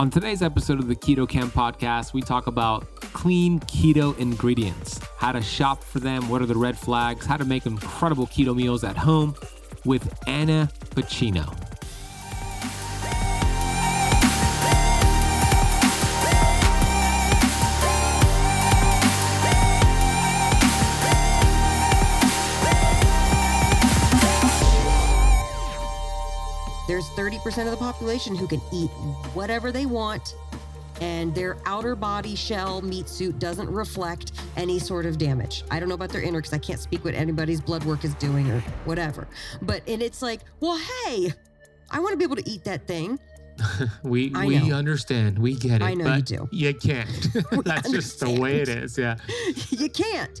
On today's episode of the Keto Kamp podcast, we talk about clean keto ingredients, how to shop for them, what are the red flags, how to make incredible keto meals at home with Anna Vocino. 30% of the population who can eat whatever they want, and their outer body shell meat suit doesn't reflect any sort of damage. I don't know about their inner because I can't speak what anybody's blood work is doing or whatever. But and it's like, well, hey, I want to be able to eat that thing. we I we know. understand, we get it. I know you do. You can't. That's just the way it is. Yeah. you can't.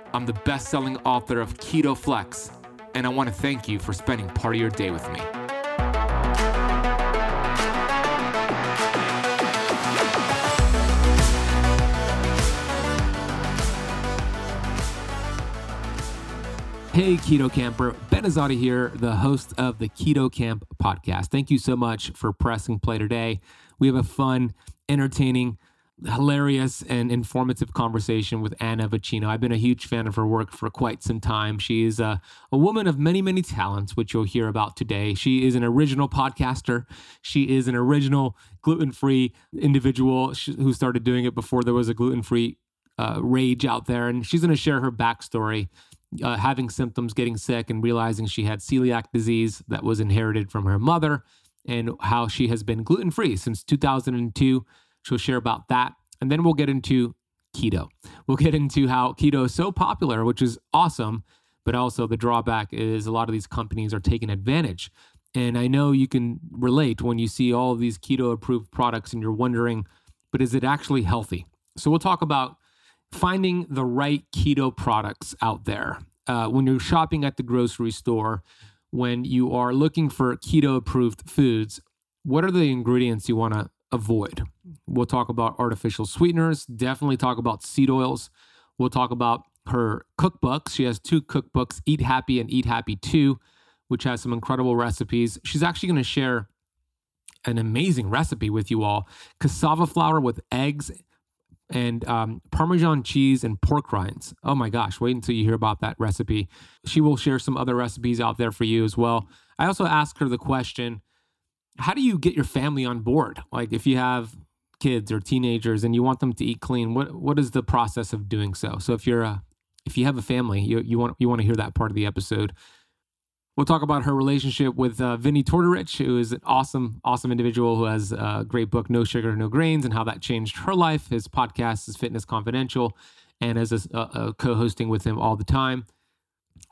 I'm the best selling author of Keto Flex, and I want to thank you for spending part of your day with me. Hey, Keto Kamper. Ben Azadi here, the host of the Keto Kamp podcast. Thank you so much for pressing play today. We have a fun, entertaining, hilarious, and informative conversation with Anna Vocino. I've been a huge fan of her work for quite some time. She is a, a woman of many, many talents, which you'll hear about today. She is an original podcaster. She is an original gluten free individual who started doing it before there was a gluten free uh, rage out there. And she's going to share her backstory uh, having symptoms, getting sick, and realizing she had celiac disease that was inherited from her mother, and how she has been gluten free since 2002. She'll share about that. And then we'll get into keto. We'll get into how keto is so popular, which is awesome, but also the drawback is a lot of these companies are taking advantage. And I know you can relate when you see all these keto approved products and you're wondering, but is it actually healthy? So we'll talk about finding the right keto products out there. Uh, when you're shopping at the grocery store, when you are looking for keto approved foods, what are the ingredients you want to avoid? We'll talk about artificial sweeteners, definitely talk about seed oils. We'll talk about her cookbooks. She has two cookbooks, Eat Happy and Eat Happy 2, which has some incredible recipes. She's actually going to share an amazing recipe with you all cassava flour with eggs and um, Parmesan cheese and pork rinds. Oh my gosh, wait until you hear about that recipe. She will share some other recipes out there for you as well. I also asked her the question how do you get your family on board? Like if you have kids or teenagers and you want them to eat clean, what what is the process of doing so? So if you're a if you have a family, you, you want you want to hear that part of the episode. We'll talk about her relationship with uh, Vinny Tortorich, who is an awesome, awesome individual who has a great book, No Sugar, No Grains, and how that changed her life. His podcast is Fitness Confidential, and as a, a co-hosting with him all the time.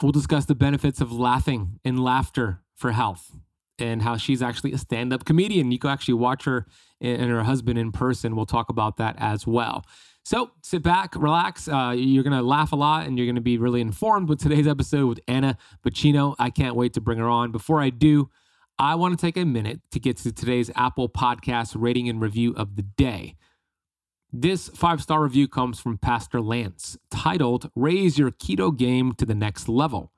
We'll discuss the benefits of laughing and laughter for health, and how she's actually a stand-up comedian. You can actually watch her and her husband in person. We'll talk about that as well. So sit back, relax. Uh, you're going to laugh a lot and you're going to be really informed with today's episode with Anna Vocino. I can't wait to bring her on. Before I do, I want to take a minute to get to today's Apple Podcast rating and review of the day. This five star review comes from Pastor Lance, titled Raise Your Keto Game to the Next Level.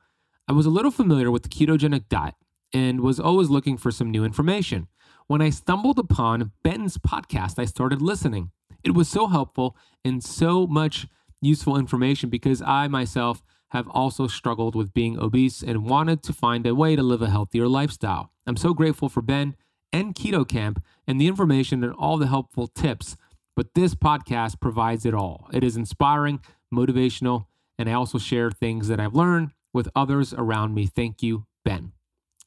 I was a little familiar with the ketogenic diet and was always looking for some new information. When I stumbled upon Ben's podcast, I started listening. It was so helpful and so much useful information because I myself have also struggled with being obese and wanted to find a way to live a healthier lifestyle. I'm so grateful for Ben and Keto Kamp and the information and all the helpful tips, but this podcast provides it all. It is inspiring, motivational, and I also share things that I've learned with others around me. Thank you, Ben.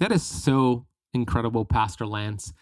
That is so incredible, Pastor Lance.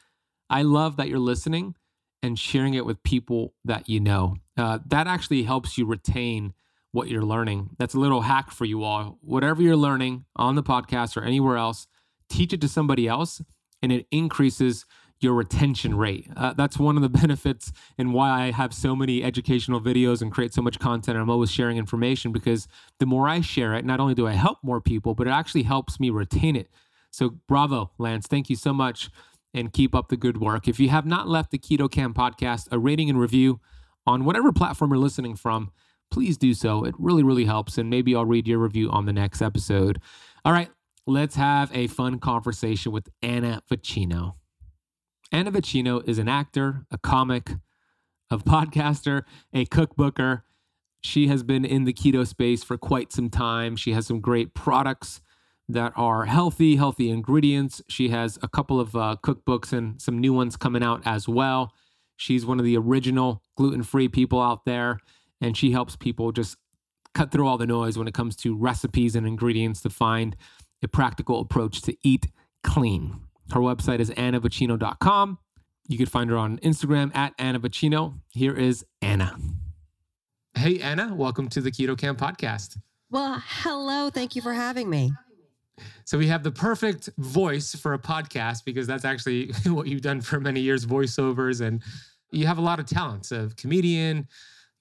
I love that you're listening and sharing it with people that you know. Uh, that actually helps you retain what you're learning. That's a little hack for you all. Whatever you're learning on the podcast or anywhere else, teach it to somebody else, and it increases your retention rate. Uh, that's one of the benefits and why I have so many educational videos and create so much content. I'm always sharing information because the more I share it, not only do I help more people, but it actually helps me retain it. So, bravo, Lance. Thank you so much and keep up the good work. If you have not left the Keto Kamp podcast a rating and review on whatever platform you're listening from, please do so. It really, really helps. And maybe I'll read your review on the next episode. All right, let's have a fun conversation with Anna Vocino. Anna Vocino is an actor, a comic, a podcaster, a cookbooker. She has been in the keto space for quite some time. She has some great products that are healthy, healthy ingredients. She has a couple of uh, cookbooks and some new ones coming out as well. She's one of the original gluten free people out there, and she helps people just cut through all the noise when it comes to recipes and ingredients to find a practical approach to eat clean. Her website is annavocino.com. You can find her on Instagram at Anna Vocino. Here is Anna. Hey, Anna, welcome to the Keto Kamp podcast. Well, hello. Thank you for having me. So we have the perfect voice for a podcast because that's actually what you've done for many years, voiceovers, and you have a lot of talents of comedian.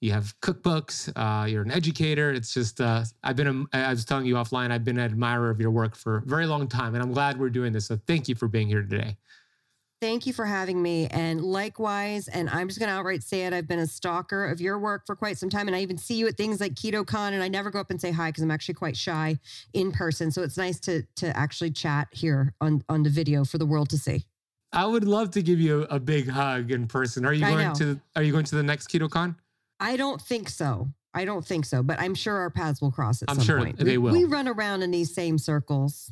You have cookbooks. Uh, you're an educator. It's just uh, I've been. A, I was telling you offline. I've been an admirer of your work for a very long time, and I'm glad we're doing this. So thank you for being here today. Thank you for having me. And likewise, and I'm just going to outright say it, I've been a stalker of your work for quite some time. And I even see you at things like KetoCon, and I never go up and say hi because I'm actually quite shy in person. So it's nice to to actually chat here on, on the video for the world to see. I would love to give you a, big hug in person. Are you going to are you going to the next KetoCon? I don't think so. I don't think so, but I'm sure our paths will cross at I'm some sure point. they we, will. We run around in these same circles.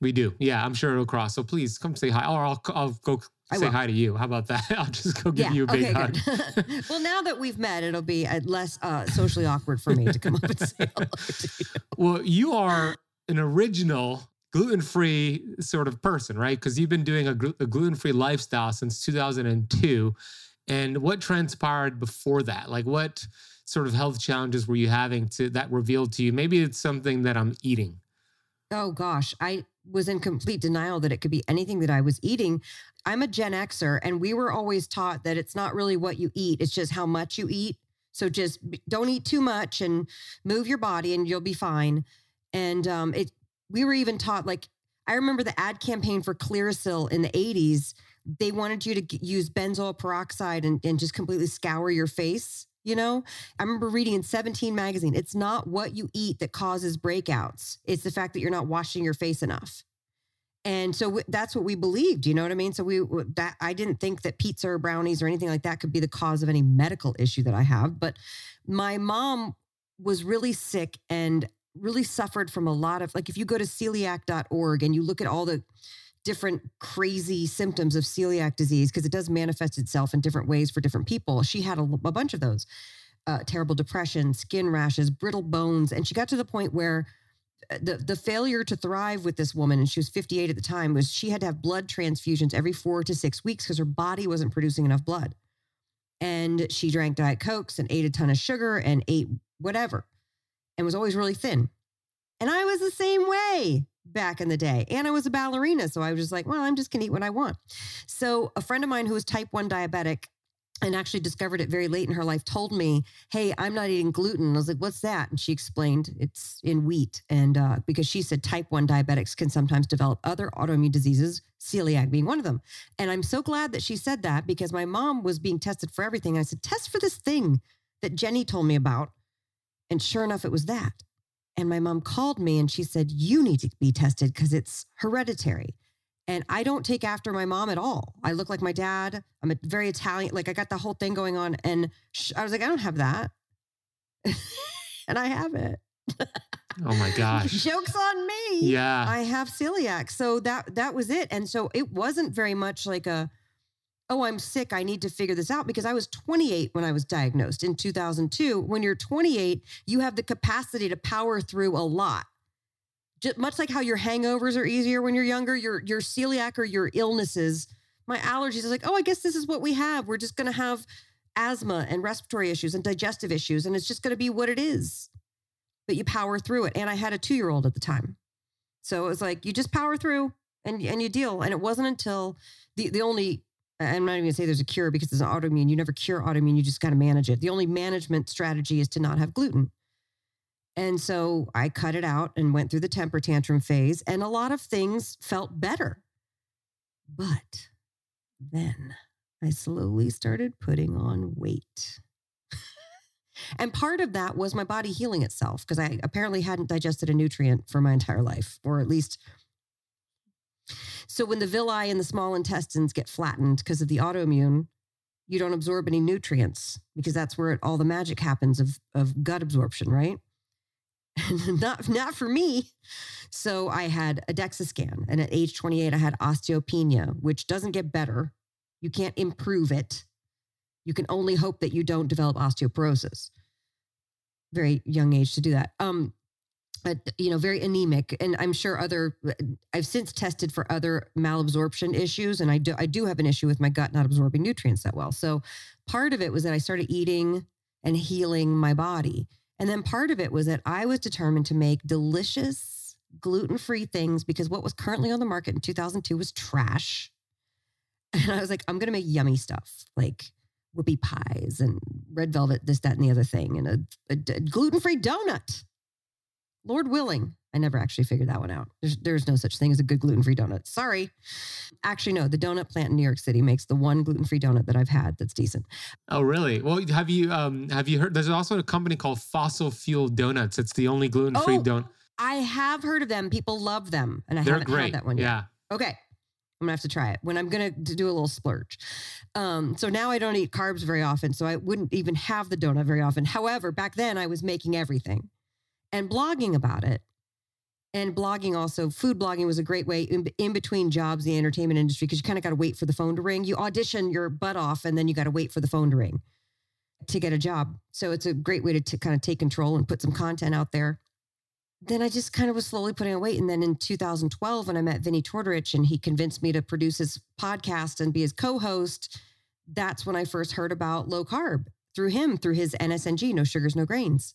We do. Yeah, I'm sure it'll cross. So please come say hi, or I'll I'll go say hi to you. How about that? I'll just go give yeah, you a big okay, hug. well, now that we've met, it'll be less uh, socially awkward for me to come up and say hello to you. Well, you are an original gluten-free sort of person, right? Because you've been doing a, a gluten-free lifestyle since 2002. And what transpired before that? Like what sort of health challenges were you having to that revealed to you? Maybe it's something that I'm eating. Oh gosh, I was in complete denial that it could be anything that I was eating. I'm a Gen Xer, and we were always taught that it's not really what you eat, it's just how much you eat. So just don't eat too much and move your body, and you'll be fine. And um, it, we were even taught like I remember the ad campaign for Clearasil in the 80s. They wanted you to use benzoyl peroxide and, and just completely scour your face you know, I remember reading in 17 magazine, it's not what you eat that causes breakouts. It's the fact that you're not washing your face enough. And so w- that's what we believed, you know what I mean? So we that I didn't think that pizza or brownies or anything like that could be the cause of any medical issue that I have, but my mom was really sick and really suffered from a lot of like if you go to celiac.org and you look at all the different crazy symptoms of celiac disease because it does manifest itself in different ways for different people. She had a, a bunch of those uh, terrible depression, skin rashes, brittle bones. And she got to the point where uh, the, the failure to thrive with this woman, and she was 58 at the time, was she had to have blood transfusions every four to six weeks because her body wasn't producing enough blood. And she drank Diet Cokes and ate a ton of sugar and ate whatever and was always really thin. And I was the same way back in the day. And I was a ballerina. So I was just like, well, I'm just going to eat what I want. So a friend of mine who was type 1 diabetic and actually discovered it very late in her life told me, Hey, I'm not eating gluten. I was like, What's that? And she explained it's in wheat. And uh, because she said type 1 diabetics can sometimes develop other autoimmune diseases, celiac being one of them. And I'm so glad that she said that because my mom was being tested for everything. I said, Test for this thing that Jenny told me about. And sure enough, it was that. And my mom called me and she said, You need to be tested because it's hereditary. And I don't take after my mom at all. I look like my dad. I'm a very Italian. Like I got the whole thing going on. And I was like, I don't have that. and I have it. Oh my gosh. Joke's on me. Yeah. I have celiac. So that that was it. And so it wasn't very much like a, oh, I'm sick. I need to figure this out because I was 28 when I was diagnosed in 2002. When you're 28, you have the capacity to power through a lot. Just much like how your hangovers are easier when you're younger, your your celiac or your illnesses, my allergies is like, oh, I guess this is what we have. We're just going to have asthma and respiratory issues and digestive issues, and it's just going to be what it is. but you power through it. And I had a two year old at the time. So it was like, you just power through and, and you deal. And it wasn't until the, the only, I'm not even gonna say there's a cure because it's an autoimmune. You never cure autoimmune, you just got to manage it. The only management strategy is to not have gluten. And so I cut it out and went through the temper tantrum phase, and a lot of things felt better. But then I slowly started putting on weight. and part of that was my body healing itself because I apparently hadn't digested a nutrient for my entire life, or at least. So when the villi and the small intestines get flattened because of the autoimmune, you don't absorb any nutrients because that's where it, all the magic happens of, of gut absorption, right? not not for me. So I had a DEXA scan, and at age 28, I had osteopenia, which doesn't get better. You can't improve it. You can only hope that you don't develop osteoporosis. Very young age to do that. Um, Uh, you know, very anemic, and I'm sure other. Uh, I've since tested for other malabsorption issues, and I do I do have an issue with my gut not absorbing nutrients that well. So part of it was that I started eating and healing my body and then part of it was that I was determined to make delicious gluten free things because what was currently on the market in 2002 was trash. And I was like, I'm going to make yummy stuff like whoopie pies and red velvet, this, that, and the other thing, and a, a, a gluten free donut. Lord willing. I never actually figured that one out. There's, there's no such thing as a good gluten free donut. Sorry. Actually, no, the Doughnut Plant in New York City makes the one gluten free donut that I've had that's decent. Oh, really? Well, have you um have you heard there's also a company called Fossil Fuel Donuts. It's the only gluten free oh, donut. I have heard of them. People love them. And I They're haven't great. had that one yet. Yeah. Okay. I'm gonna have to try it when I'm gonna do a little splurge. Um, so now I don't eat carbs very often, so I wouldn't even have the donut very often. However, back then I was making everything and blogging about it and blogging also food blogging was a great way in, in between jobs the entertainment industry because you kind of got to wait for the phone to ring you audition your butt off and then you got to wait for the phone to ring to get a job so it's a great way to, to kind of take control and put some content out there then I just kind of was slowly putting on weight. And then in 2012, when I met Vinny Tortorich and he convinced me to produce his podcast and be his co-host, that's when I first heard about low carb through him, through his NSNG, no sugars, no grains.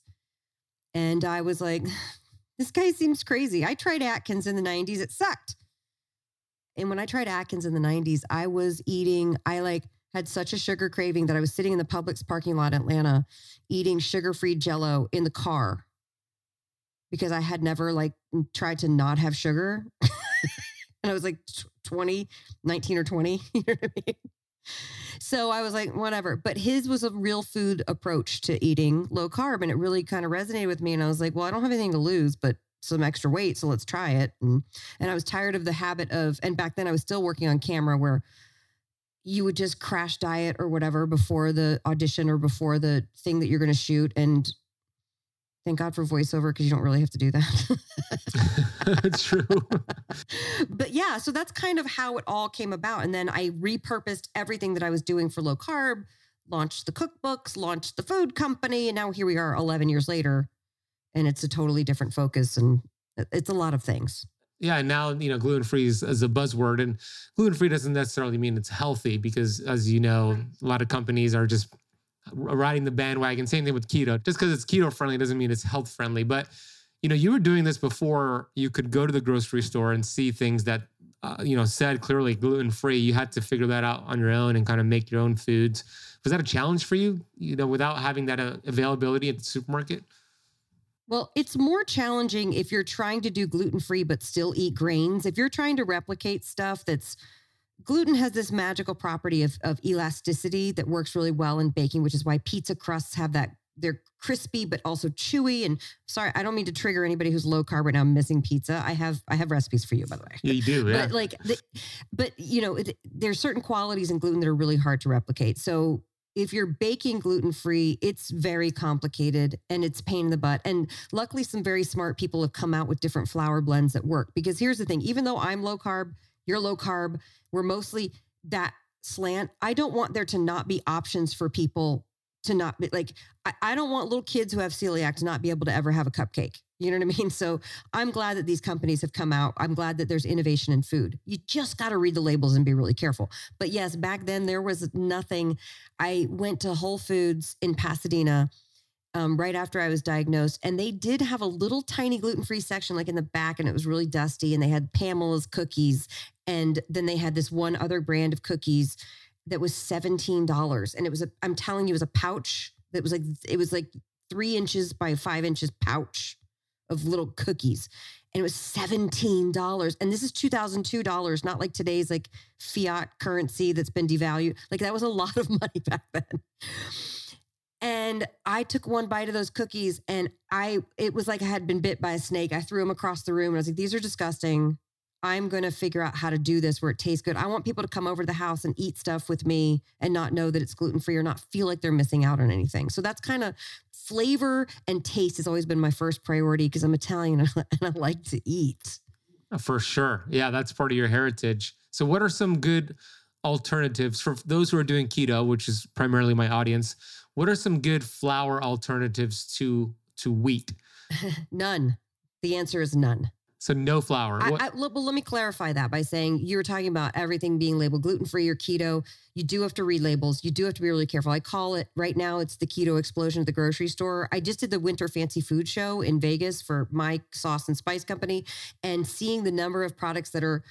And I was like, this guy seems crazy. I tried Atkins in the 90s, it sucked. And when I tried Atkins in the 90s, I was eating, I like had such a sugar craving that I was sitting in the Publix parking lot in Atlanta eating sugar free jello in the car because I had never like tried to not have sugar. and I was like 20, 19 or 20. You know what I mean? So I was like, whatever. But his was a real food approach to eating low carb. And it really kind of resonated with me. And I was like, well, I don't have anything to lose, but some extra weight. So let's try it. And, and I was tired of the habit of, and back then I was still working on camera where you would just crash diet or whatever before the audition or before the thing that you're going to shoot. And Thank God for voiceover because you don't really have to do that. True. but yeah, so that's kind of how it all came about. And then I repurposed everything that I was doing for low carb, launched the cookbooks, launched the food company. And now here we are 11 years later. And it's a totally different focus and it's a lot of things. Yeah, and now you know gluten free is, is, a buzzword, and gluten free doesn't necessarily mean it's healthy because, as you know, a lot of companies are just riding the bandwagon. Same thing with keto. Just because it's keto friendly doesn't mean it's health friendly. But you know, you were doing this before you could go to the grocery store and see things that uh, you know said clearly gluten free. You had to figure that out on your own and kind of make your own foods. Was that a challenge for you? You know, without having that uh, availability at the supermarket. Well, it's more challenging if you're trying to do gluten free but still eat grains. If you're trying to replicate stuff that's gluten has this magical property of, of elasticity that works really well in baking, which is why pizza crusts have that they're crispy but also chewy. And sorry i don't mean to trigger anybody who's low carb right now missing pizza. I have i have recipes for you by the way. Yeah you do yeah. but like the, but you know it, there's certain qualities in gluten that are really hard to replicate. So if you're baking gluten free it's very complicated and it's pain in the butt. And luckily some very smart people have come out with different flour blends that work. Because here's the thing even though i'm low carb you're low carb. We're mostly that slant. I don't want there to not be options for people to not be like, I, I don't want little kids who have celiac to not be able to ever have a cupcake. You know what I mean? So I'm glad that these companies have come out. I'm glad that there's innovation in food. You just got to read the labels and be really careful. But yes, back then there was nothing. I went to Whole Foods in Pasadena um, right after I was diagnosed, and they did have a little tiny gluten free section, like in the back, and it was really dusty. And they had Pamela's cookies, and then they had this one other brand of cookies that was seventeen dollars, and it was a. I'm telling you, it was a pouch that was like it was like three inches by five inches pouch of little cookies, and it was seventeen dollars. And this is two thousand two dollars, not like today's like fiat currency that's been devalued. Like that was a lot of money back then. And I took one bite of those cookies and I, it was like I had been bit by a snake. I threw them across the room and I was like, these are disgusting. I'm going to figure out how to do this where it tastes good. I want people to come over to the house and eat stuff with me and not know that it's gluten free or not feel like they're missing out on anything. So that's kind of flavor and taste has always been my first priority because I'm Italian and I like to eat. Uh, for sure. Yeah, that's part of your heritage. So, what are some good alternatives for those who are doing keto, which is primarily my audience? What are some good flour alternatives to to wheat? none. The answer is none. So no flour. I, I, well, let me clarify that by saying you were talking about everything being labeled gluten free or keto. You do have to read labels. You do have to be really careful. I call it right now. It's the keto explosion at the grocery store. I just did the winter fancy food show in Vegas for my sauce and spice company, and seeing the number of products that are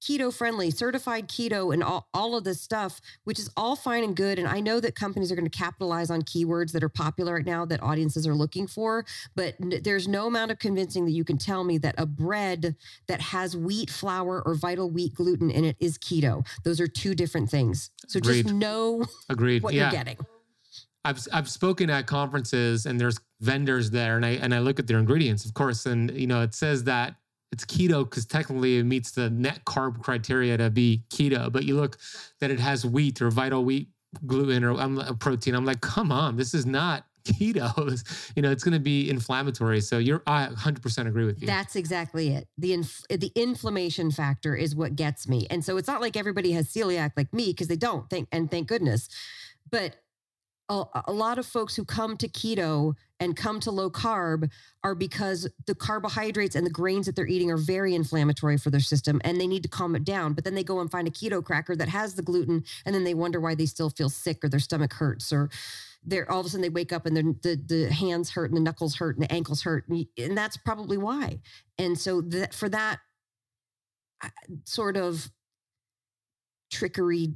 keto friendly, certified keto, and all, all of this stuff, which is all fine and good. And I know that companies are going to capitalize on keywords that are popular right now that audiences are looking for. But n- there's no amount of convincing that you can tell me that a bread that has wheat flour or vital wheat gluten in it is keto. Those are two different things. So Agreed. just know Agreed. what yeah. you're getting. I've I've spoken at conferences and there's vendors there and I and I look at their ingredients, of course, and you know it says that it's keto because technically it meets the net carb criteria to be keto. But you look that it has wheat or vital wheat gluten or um, protein. I'm like, come on, this is not keto. you know, it's going to be inflammatory. So you're, I 100% agree with you. That's exactly it. The inf- the inflammation factor is what gets me. And so it's not like everybody has celiac like me because they don't. Thank and thank goodness. But a, a lot of folks who come to keto and come to low carb are because the carbohydrates and the grains that they're eating are very inflammatory for their system and they need to calm it down. But then they go and find a keto cracker that has the gluten and then they wonder why they still feel sick or their stomach hurts or they're all of a sudden they wake up and the the hands hurt and the knuckles hurt and the ankles hurt and, and that's probably why. And so that for that uh, sort of trickery,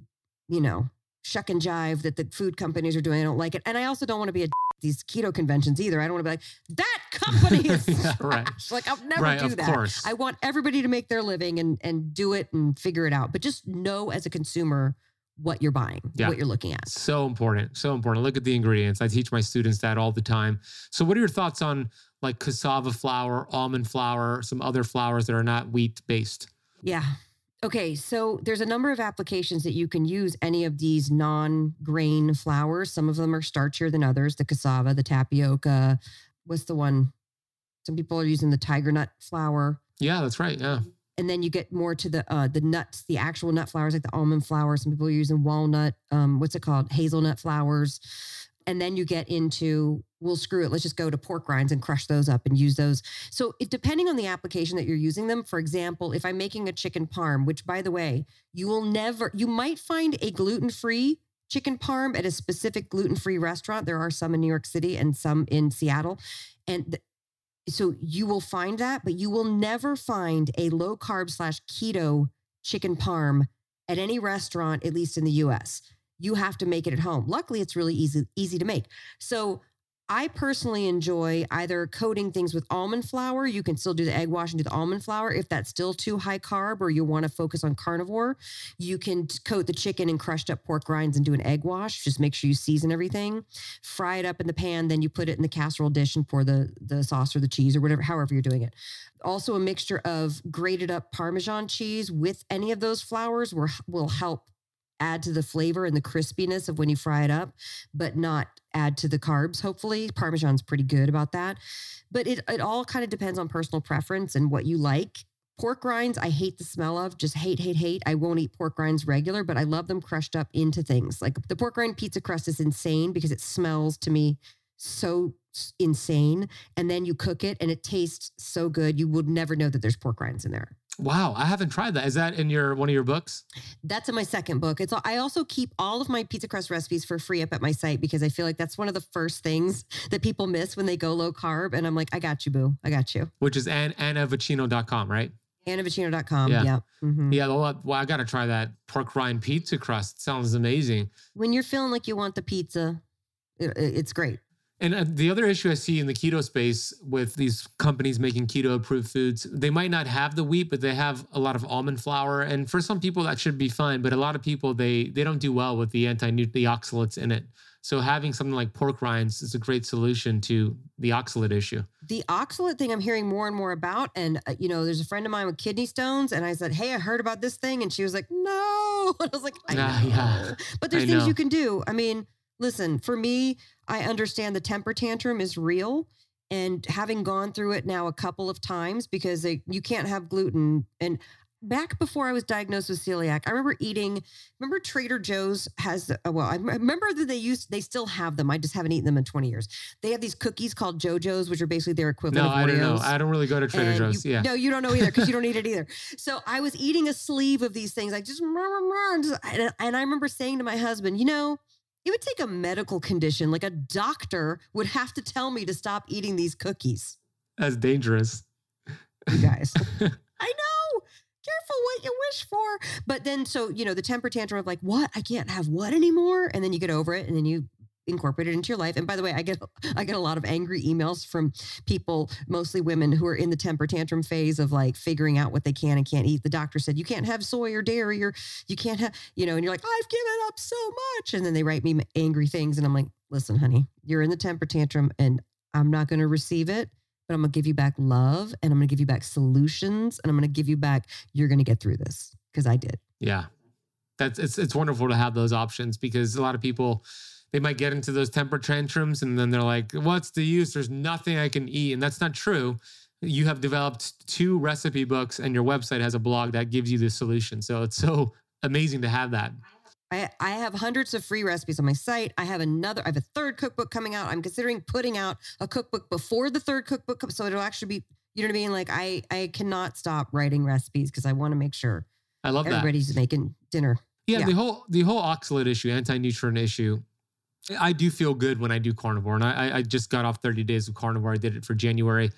you know, shuck and jive that the food companies are doing. I don't like it. And I also don't want to be a these keto conventions either. I don't want to be like, that company is yeah, right. Like I'll never right, do that. Course. I want everybody to make their living and and do it and figure it out. But just know as a consumer what you're buying, yeah. what you're looking at. So important. So important. Look at the ingredients. I teach my students that all the time. So what are your thoughts on like cassava flour, almond flour, some other flours that are not wheat based? Yeah. Okay, so there's a number of applications that you can use any of these non-grain flours. Some of them are starchier than others. The cassava, the tapioca. What's the one? Some people are using the tiger nut flour. Yeah, that's right. Yeah. And then you get more to the uh, the nuts, the actual nut flours, like the almond flour. Some people are using walnut. Um, what's it called? Hazelnut flours. And then you get into we'll screw it. Let's just go to pork rinds and crush those up and use those. So, depending on the application that you're using them, for example, if I'm making a chicken parm, which by the way, you will never, you might find a gluten free chicken parm at a specific gluten free restaurant. There are some in New York City and some in Seattle. And th- so you will find that, but you will never find a low carb slash keto chicken parm at any restaurant, at least in the US. You have to make it at home. Luckily, it's really easy easy to make. So I personally enjoy either coating things with almond flour. You can still do the egg wash and do the almond flour. If that's still too high carb or you want to focus on carnivore, you can coat the chicken in crushed up pork rinds and do an egg wash. Just make sure you season everything, fry it up in the pan, then you put it in the casserole dish and pour the, the sauce or the cheese or whatever, however you're doing it. Also, a mixture of grated up Parmesan cheese with any of those flours will, will help add to the flavor and the crispiness of when you fry it up, but not add to the carbs, hopefully. Parmesan's pretty good about that. But it, it all kind of depends on personal preference and what you like. Pork rinds, I hate the smell of, just hate, hate, hate. I won't eat pork rinds regular, but I love them crushed up into things. Like the pork rind pizza crust is insane because it smells to me so insane. And then you cook it and it tastes so good. You would never know that there's pork rinds in there. Wow, I haven't tried that. Is that in your one of your books? That's in my second book. It's I also keep all of my pizza crust recipes for free up at my site because I feel like that's one of the first things that people miss when they go low carb. And I'm like, I got you, boo. I got you. Which is an annavocino.com, right? AnnaVocino.com. Yeah. Yeah. Mhm. Yeah, well, well, I got to try that pork rind pizza crust. sounds amazing. When you're feeling like you want the pizza, it, it's great. And uh, the other issue I see in the keto space with these companies making keto approved foods, they might not have the wheat, but they have a lot of almond flour. And for some people that should be fine, but a lot of people they they don't do well with the anti the oxalates in it. So having something like pork rinds is a great solution to the oxalate issue. The oxalate thing I'm hearing more and more about. And, uh, you know, there's a friend of mine with kidney stones. And I said, Hey, I heard about this thing. And she was like, No. And I was like, I know. Ah, yeah. But there's I things know. you can do. I mean, listen, for me, I understand the temper tantrum is real. And having gone through it now a couple of times because they, you can't have gluten. And back before I was diagnosed with celiac, I remember eating, remember Trader Joe's has, uh, well, I remember that they used, they still have them. I just haven't eaten them in 20 years. They have these cookies called Joe-Joe's, which are basically their equivalent No, of I don't know. I don't really go to Trader And Joe's. you- yeah. No, you don't know either because you don't eat it either. So I was eating a sleeve of these things, like just, and I remember saying to my husband, you know, it would take a medical condition, like a doctor would have to tell me to stop eating these cookies. That's dangerous. You guys, I know. Careful what you wish for. But then, so you know, the temper tantrum of like, what? I can't have what anymore, and then you get over it, and then you incorporate it into your life. And by the way, I get I get a lot of angry emails from people, mostly women, who are in the temper tantrum phase of like figuring out what they can and can't eat. The doctor said you can't have soy or dairy, or you can't have, you know, and you're like, I've given up so much, and then they write me angry things, and I'm like, listen, honey, you're in the temper tantrum, and I'm not going to receive it. But I'm going to give you back love and I'm going to give you back solutions and I'm going to give you back, you're going to get through this because I did. Yeah. That's it's it's wonderful to have those options because a lot of people they might get into those temper tantrums and then they're like, what's the use? There's nothing I can eat. And that's not true. You have developed two recipe books and your website has a blog that gives you the solution. So it's so amazing to have that. I, I have hundreds of free recipes on my site. I have another, I have a third cookbook coming out. I'm considering putting out a cookbook before the third cookbook. comes- So it'll actually be, you know what I mean? Like I, I cannot stop writing recipes because I want to make sure I love that. everybody's making dinner. Yeah, Yeah. the whole the whole oxalate issue, anti-nutrient issue. I do feel good when I do carnivore, and I, I- just got off 30 days of carnivore. I did it for January,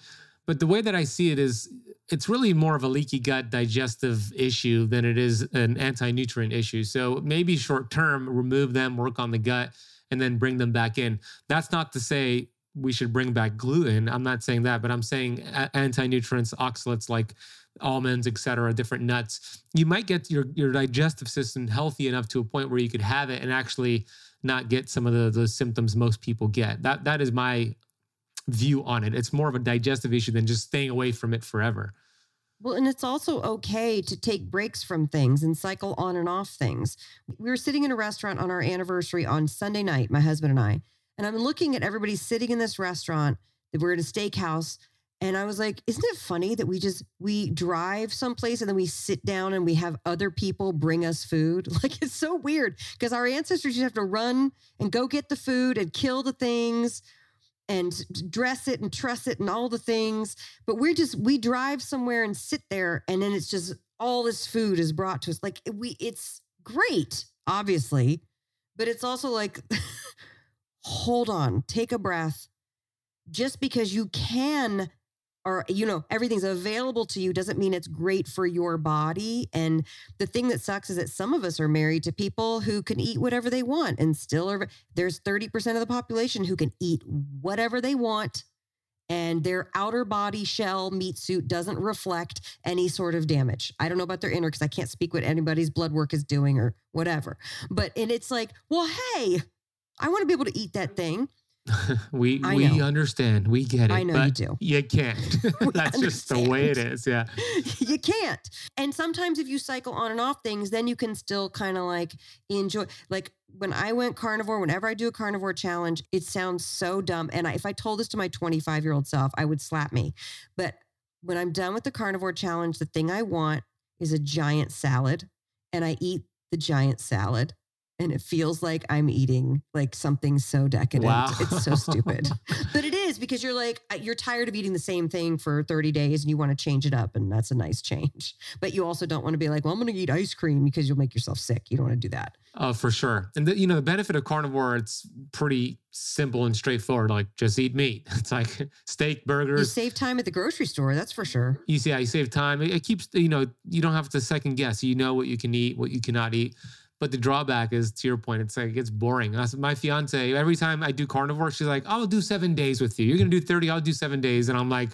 but the way that I see it is, it's really more of a leaky gut digestive issue than it is an anti-nutrient issue. So maybe short term, remove them, work on the gut, and then bring them back in. That's not to say we should bring back gluten. I'm not saying that, but I'm saying anti-nutrients, oxalates like almonds, et cetera, different nuts. You might get your your digestive system healthy enough to a point where you could have it and actually not get some of the those symptoms most people get. That that is my view on it. It's more of a digestive issue than just staying away from it forever. Well, and it's also okay to take breaks from things and cycle on and off things. We were sitting in a restaurant on our anniversary on Sunday night, my husband and I, and I'm looking at everybody sitting in this restaurant. We're at a steakhouse, and I was like, "Isn't it funny that we just we drive someplace and then we sit down and we have other people bring us food? Like it's so weird because our ancestors just have to run and go get the food and kill the things." and dress it and truss it and all the things. But we're just we drive somewhere and sit there, and then it's just all this food is brought to us. Like we, it's great, obviously, but it's also like, hold on, take a breath. Just because you can, or you know, everything's available to you doesn't mean it's great for your body. And the thing that sucks is that some of us are married to people who can eat whatever they want and still are there's 30% of the population who can eat whatever they want and their outer body shell meat suit doesn't reflect any sort of damage. I don't know about their inner because I can't speak what anybody's blood work is doing or whatever. But and it's like, well, hey, I want to be able to eat that mm-hmm. thing. we I we know. understand. We get it. I know you do. You can't. That's just the way it is. Yeah. you can't. And sometimes if you cycle on and off things, then you can still kind of like enjoy. Like when I went carnivore, whenever I do a carnivore challenge, it sounds so dumb. And I, if I told this to my 25 year old self, I would slap me. But when I'm done with the carnivore challenge, the thing I want is a giant salad, and I eat the giant salad. And it feels like I'm eating like something so decadent. Wow. It's so stupid. but it is because you're like, you're tired of eating the same thing for 30 days and you want to change it up. And that's a nice change. But you also don't want to be like, well, I'm going to eat ice cream because you'll make yourself sick. You don't want to do that. Oh, for sure. And the, you know, the benefit of carnivore, it's pretty simple and straightforward. Like just eat meat. It's like steak, burgers. You save time at the grocery store. That's for sure. You see, yeah, you save time. It, it keeps, you know, you don't have to second guess. You know what you can eat, what you cannot eat. But the drawback is, to your point, it's like it gets boring. My fiance. Every time I do carnivore, she's like, "I'll do seven days with you. You're gonna do thirty. I'll do seven days." And I'm like,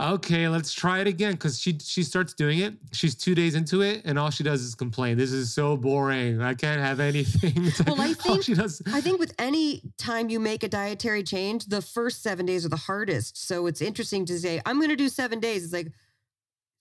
"Okay, let's try it again." Because she she starts doing it. She's two days into it, and all she does is complain. This is so boring. I can't have anything. Well, I think- she does. I think with any time you make a dietary change, the first seven days are the hardest. So it's interesting to say, I'm going to do seven days. It's like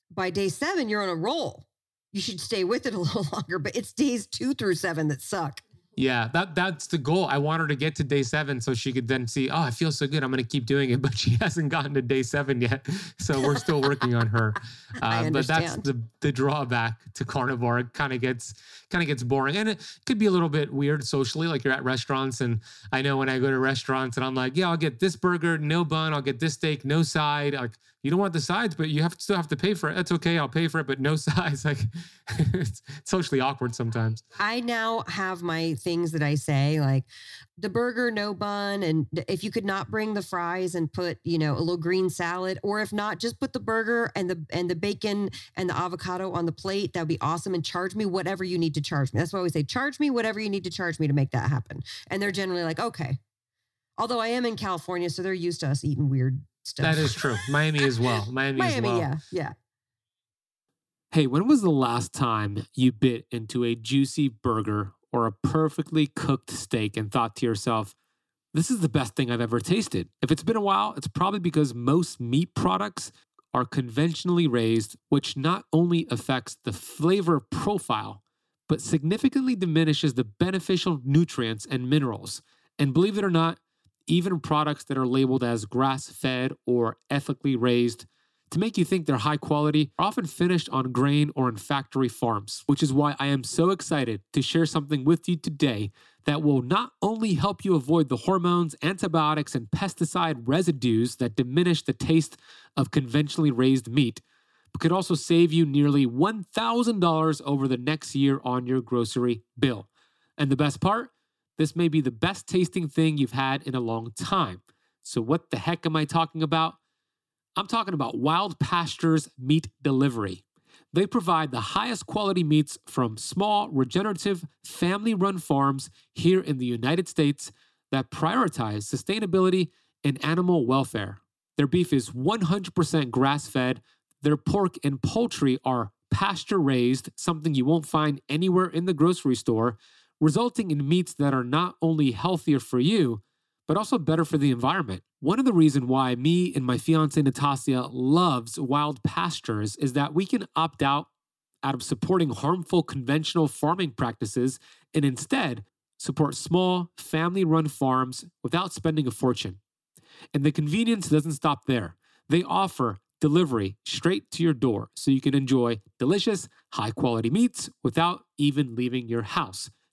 by day seven, you're on a roll. You should stay with it a little longer, but it's days two through seven that suck. Yeah, that that's the goal. I want her to get to day seven so she could then see, oh, I feel so good. I'm going to keep doing it. But she hasn't gotten to day seven yet, so we're still working on her. I Uh, but that's the the drawback to carnivore. It kind of gets kind of gets boring, and it could be a little bit weird socially. Like you're at restaurants, and I know when I go to restaurants, and I'm like, yeah, I'll get this burger, no bun. I'll get this steak, no side. Like you don't want the sides, but you have to still have to pay for it. That's okay. I'll pay for it, but no sides. Like it's socially awkward sometimes. I now have my things that I say, like the burger, no bun. And if you could not bring the fries and put, you know, a little green salad, or if not, just put the burger and the and the bacon and the avocado on the plate, that'd be awesome. And charge me whatever you need to charge me. That's why I always say, charge me whatever you need to charge me to make that happen. And they're generally like, okay. Although I am in California, so they're used to us eating weird stuff. That is true. Miami as well. Miami, Miami, as well. yeah, yeah. Hey, when was the last time you bit into a juicy burger or a perfectly cooked steak and thought to yourself, this is the best thing I've ever tasted? If it's been a while, it's probably because most meat products are conventionally raised, which not only affects the flavor profile, but significantly diminishes the beneficial nutrients and minerals. And believe it or not, even products that are labeled as grass fed or ethically raised to make you think they're high quality are often finished on grain or in factory farms, which is why I am so excited to share something with you today that will not only help you avoid the hormones, antibiotics, and pesticide residues that diminish the taste of conventionally raised meat, but could also save you nearly $1,000 over the next year on your grocery bill. And the best part? This may be the best tasting thing you've had in a long time. So, what the heck am I talking about? I'm talking about Wild Pastures Meat Delivery. They provide the highest quality meats from small, regenerative, family run farms here in the United States that prioritize sustainability and animal welfare. Their beef is 100% grass fed. Their pork and poultry are pasture raised, something you won't find anywhere in the grocery store, resulting in meats that are not only healthier for you, but also better for the environment. One of the reasons why me and my fiance Natasha loves wild pastures is that we can opt out out of supporting harmful conventional farming practices and instead support small family-run farms without spending a fortune. And the convenience doesn't stop there. They offer delivery straight to your door so you can enjoy delicious, high-quality meats without even leaving your house.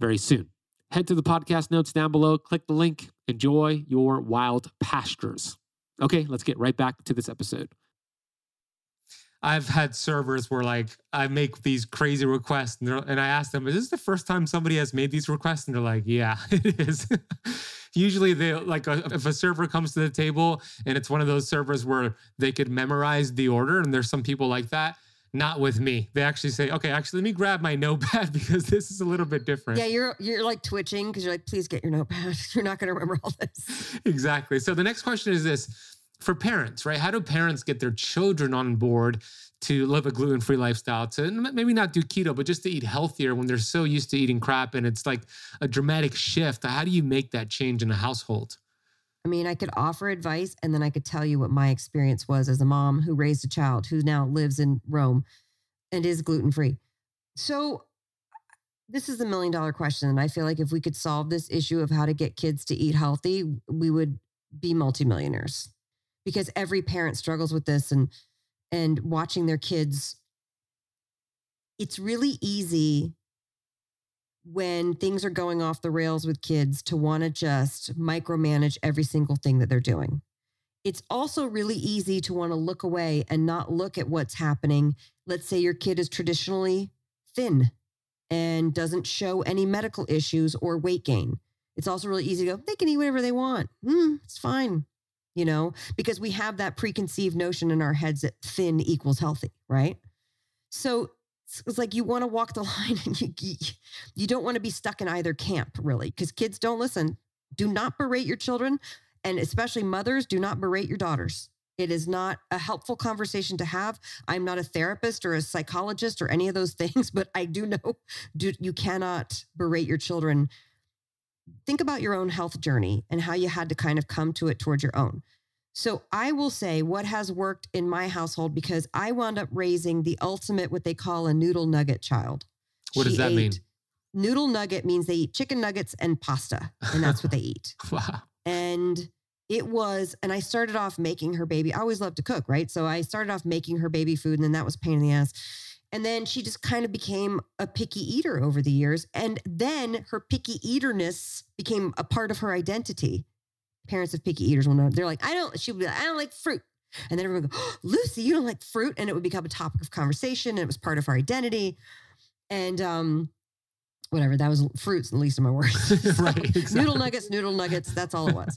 very soon. Head to the podcast notes down below, click the link, enjoy your wild pastures. Okay, let's get right back to this episode. I've had servers where like I make these crazy requests and, and I ask them, is this the first time somebody has made these requests? And they're like, yeah, it is. Usually they like a, if a server comes to the table and it's one of those servers where they could memorize the order and there's some people like that. Not with me. They actually say, okay, actually, let me grab my notepad because this is a little bit different. Yeah, you're you're like twitching because you're like, please get your notepad. You're not going to remember all this. Exactly. So the next question is this for parents, right? How do parents get their children on board to live a gluten free lifestyle, to maybe not do keto, but just to eat healthier when they're so used to eating crap and it's like a dramatic shift? How do you make that change in a household? I mean, I could offer advice and then I could tell you what my experience was as a mom who raised a child who now lives in Rome and is gluten free. So, this is a million dollar question. And I feel like if we could solve this issue of how to get kids to eat healthy, we would be multimillionaires because every parent struggles with this and and watching their kids it's really easy when things are going off the rails with kids to want to just micromanage every single thing that they're doing. It's also really easy to want to look away and not look at what's happening. Let's say your kid is traditionally thin and doesn't show any medical issues or weight gain. It's also really easy to go, they can eat whatever they want. Mm, it's fine you know, because we have that preconceived notion in our heads that thin equals healthy, right? So it's like you want to walk the line and you, you don't want to be stuck in either camp, really, because kids don't listen. Do not berate your children. And especially mothers, do not berate your daughters. It is not a helpful conversation to have. I'm not a therapist or a psychologist or any of those things, but I do know do, you cannot berate your children think about your own health journey and how you had to kind of come to it towards your own. So I will say what has worked in my household because I wound up raising the ultimate what they call a noodle nugget child. What she does that mean? Noodle nugget means they eat chicken nuggets and pasta, and that's what they eat. wow. And it was, and I started off making her baby. I always love to cook, right? So I started off making her baby food, and then that was pain in the ass. And then she just kind of became a picky eater over the years. And then her picky eaterness became a part of her identity. Parents of picky eaters will know. They're like, I don't, she would be like, I don't like fruit. And then everyone would go, oh, Lucy, you don't like fruit. And it would become a topic of conversation. And it was part of her identity. And um, whatever, that was fruits, the least of my worries. right. Exactly. Noodle nuggets, noodle nuggets. That's all it was.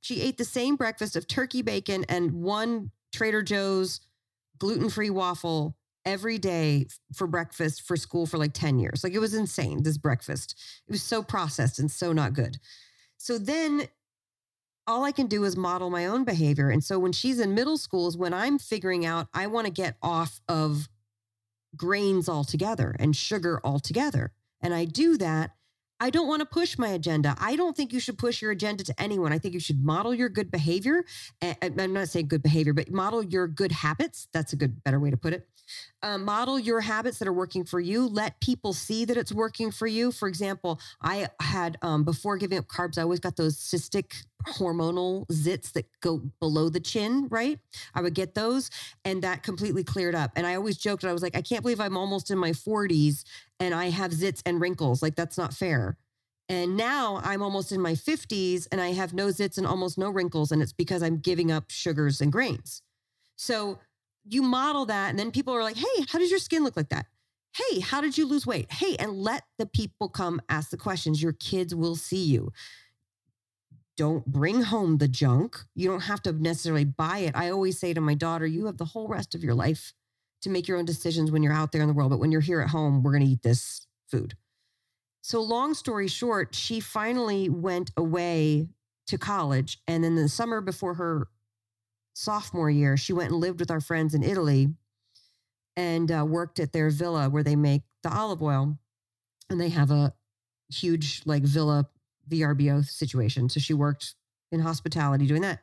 she ate the same breakfast of turkey bacon and one Trader Joe's gluten free waffle every day for breakfast for school for like 10 years. Like it was insane, this breakfast. It was so processed and so not good. So then all I can do is model my own behavior. And so when she's in middle school is when I'm figuring out I want to get off of grains altogether and sugar altogether. And I do that I don't want to push my agenda. I don't think you should push your agenda to anyone. I think you should model your good behavior. I'm not saying good behavior, but model your good habits. That's a good, better way to put it. Uh, model your habits that are working for you. Let people see that it's working for you. For example, I had, um, before giving up carbs, I always got those cystic hormonal zits that go below the chin, right? I would get those and that completely cleared up. And I always joked, I was like, I can't believe I'm almost in my 40s and I have zits and wrinkles. Like, that's not fair. And now I'm almost in my 50s and I have no zits and almost no wrinkles. And it's because I'm giving up sugars and grains. So you model that. And then people are like, hey, how does your skin look like that? Hey, how did you lose weight? Hey, and let the people come ask the questions. Your kids will see you. Don't bring home the junk. You don't have to necessarily buy it. I always say to my daughter, you have the whole rest of your life to make your own decisions when you're out there in the world. But when you're here at home, we're going to eat this food. So, long story short, she finally went away to college. And then the summer before her sophomore year, she went and lived with our friends in Italy and uh, worked at their villa where they make the olive oil. And they have a huge, like, villa VRBO situation. So she worked in hospitality doing that